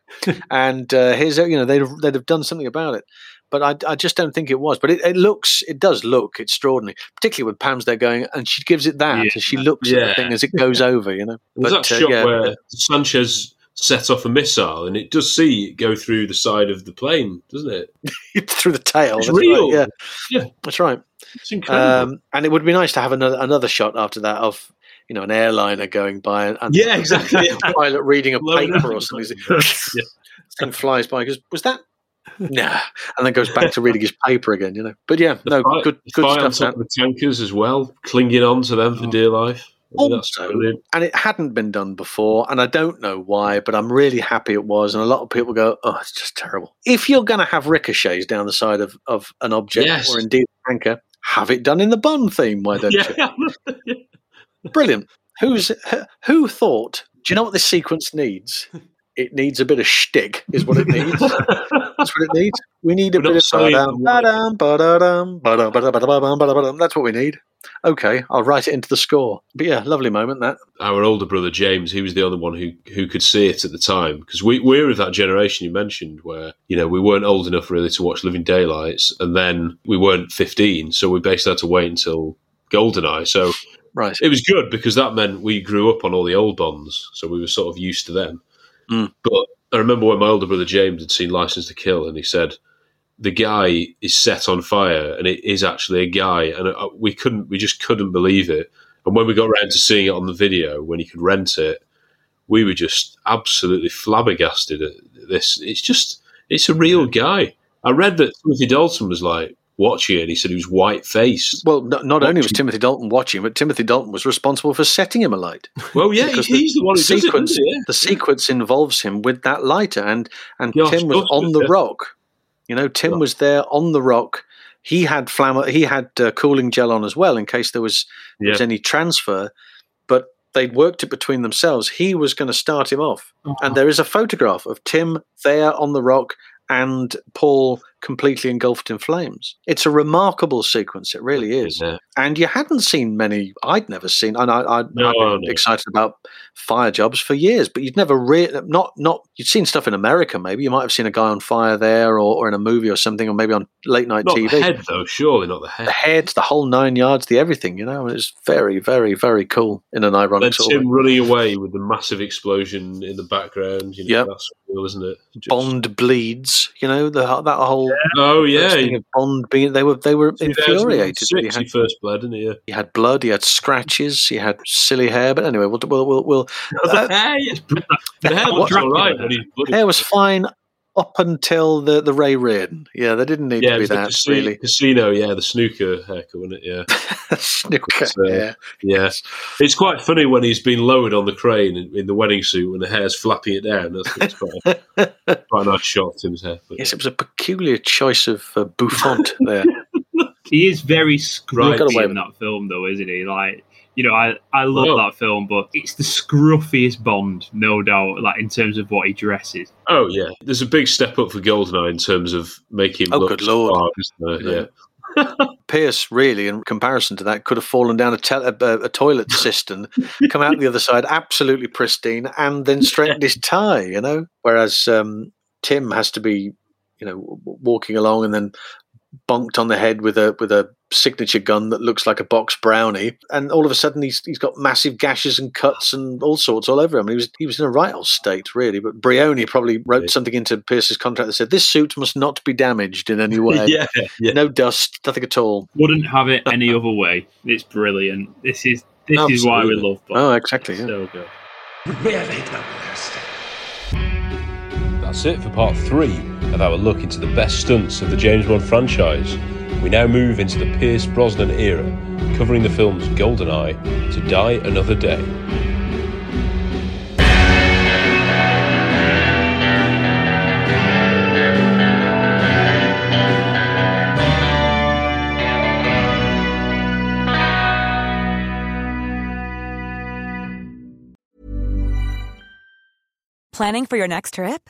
and uh, here's you know they'd have, they'd have done something about it." But I, I just don't think it was. But it, it looks, it does look extraordinary, particularly when Pam's there going, and she gives it that Yeah. as she looks at the thing as it goes over, you know. There's But, that uh, shot yeah, where Sanchez sets off a missile, and it does see it go through the side of the plane, doesn't it? through the tail. It's real. Right, yeah, Yeah. that's right. It's incredible. Um, and it would be nice to have another another shot after that of you know an airliner going by and, and Yeah, exactly. a pilot reading a paper or something. Yeah. Thing flies by. Goes, was that? Nah, and then goes back to reading his paper again. You know. But yeah, The no, fight- good good fight on stuff. top of the tankers as well, clinging on to them for dear life. I mean, um, that's Also, brilliant. and it hadn't been done before, and I don't know why, but I'm really happy it was. And a lot of people go, "Oh, it's just terrible." If you're going to have ricochets down the side of, of an object Yes. or indeed a tanker, have it done in the Bond theme. Why don't you? Brilliant. Who's who thought? Do you know what this sequence needs? It needs a bit of shtick, is what it needs. That's what it needs. We need a We're bit of. That's what we need. Okay, I'll write it into the score. But yeah, lovely moment that. Our older brother James, he was the only one who who could see it at the time because we we're of that generation you mentioned where you know we weren't old enough really to watch Living Daylights, and then we weren't fifteen, so we basically had to wait until Goldeneye. So Right. it was good because that meant we grew up on all the old Bonds, so we were sort of used to them. Mm. But I remember when my older brother James had seen License to Kill, and he said the guy is set on fire, and it is actually a guy, and uh, we couldn't, we just couldn't believe it. And when we got around to seeing it on the video, when you could rent it, we were just absolutely flabbergasted at this. It's just, it's a real guy. I read that Timothy Dalton was like watching it, and he said he was white faced. Well, not, not only was Timothy Dalton watching, but Timothy Dalton was responsible for setting him alight. Well, yeah, he's the one who it, sequence? Yeah. the sequence involves him with that lighter, and and Gosh, Tim was on the rock. You know, Tim was there on the rock. He had flamm- he had uh, cooling gel on as well in case there was there was any transfer. But they'd worked it between themselves. He was going to start him off, Uh-huh. and there is a photograph of Tim there on the rock and Paul completely engulfed in flames. It's a remarkable sequence. It really is. Yeah. And you hadn't seen many. I'd never seen, and I, I, No, I've been no. excited about fire jobs for years. But you'd never really not not you'd seen stuff in America. Maybe you might have seen a guy on fire there, or, or in a movie or something, or maybe on late night Not TV. the head, though. Surely not the head. The head, the whole nine yards, the everything. You know, and it's very, very, very cool in an ironic Then sort of Tim way. running away with the massive explosion in the background. You know, Yep. that's cool, isn't it? Just- Bond bleeds. You know, the, that whole Oh yeah, thing of Bond being they were they were infuriated. that 2006 He he had, first bled, didn't he? He had blood. He had scratches. He had silly hair. But anyway, we'll we'll we'll. we'll uh, the hair, yes. The hair What- was all right, hair was fine up until the the Ray Reardon. Yeah, they didn't need yeah, to be that casino, really. casino, yeah, the snooker haircut, wasn't it? Yeah. Snooker. So, yeah. Yeah, it's quite funny when he's been lowered on the crane in, in the wedding suit when the hair's flapping it down. That's, that's quite, a, quite a nice shot of Tim's hair. But, Yes, it was a peculiar choice of uh, bouffant there. He is very scruffy in that film, though, isn't he? Like, you know, I, I love Oh. that film, but it's the scruffiest Bond, no doubt. Like in terms of what he dresses. oh yeah, there's a big step up for Goldeneye in terms of making him Oh, look good lord. stark, isn't there? Yeah. Pierce, really, in comparison to that, could have fallen down a, tel- a, a toilet cistern, come out the other side absolutely pristine, and then straightened his tie. You know, whereas um, Tim has to be, you know, walking along and then bonked on the head with a with a signature gun that looks like a box brownie, and all of a sudden he's he's got massive gashes and cuts and all sorts all over him. He was he was in a right old state, really. But Brioni probably wrote something into Pierce's contract that said this suit must not be damaged in any way. yeah, yeah. No dust, nothing at all. Wouldn't have it any other way. It's brilliant. This is this is why we love oh, Bond. Oh, exactly. Yeah. So good. That's it for part three of our look into the best stunts of the James Bond franchise. We now move into the Pierce Brosnan era, covering the films GoldenEye, To Die Another Day. Planning for your next trip?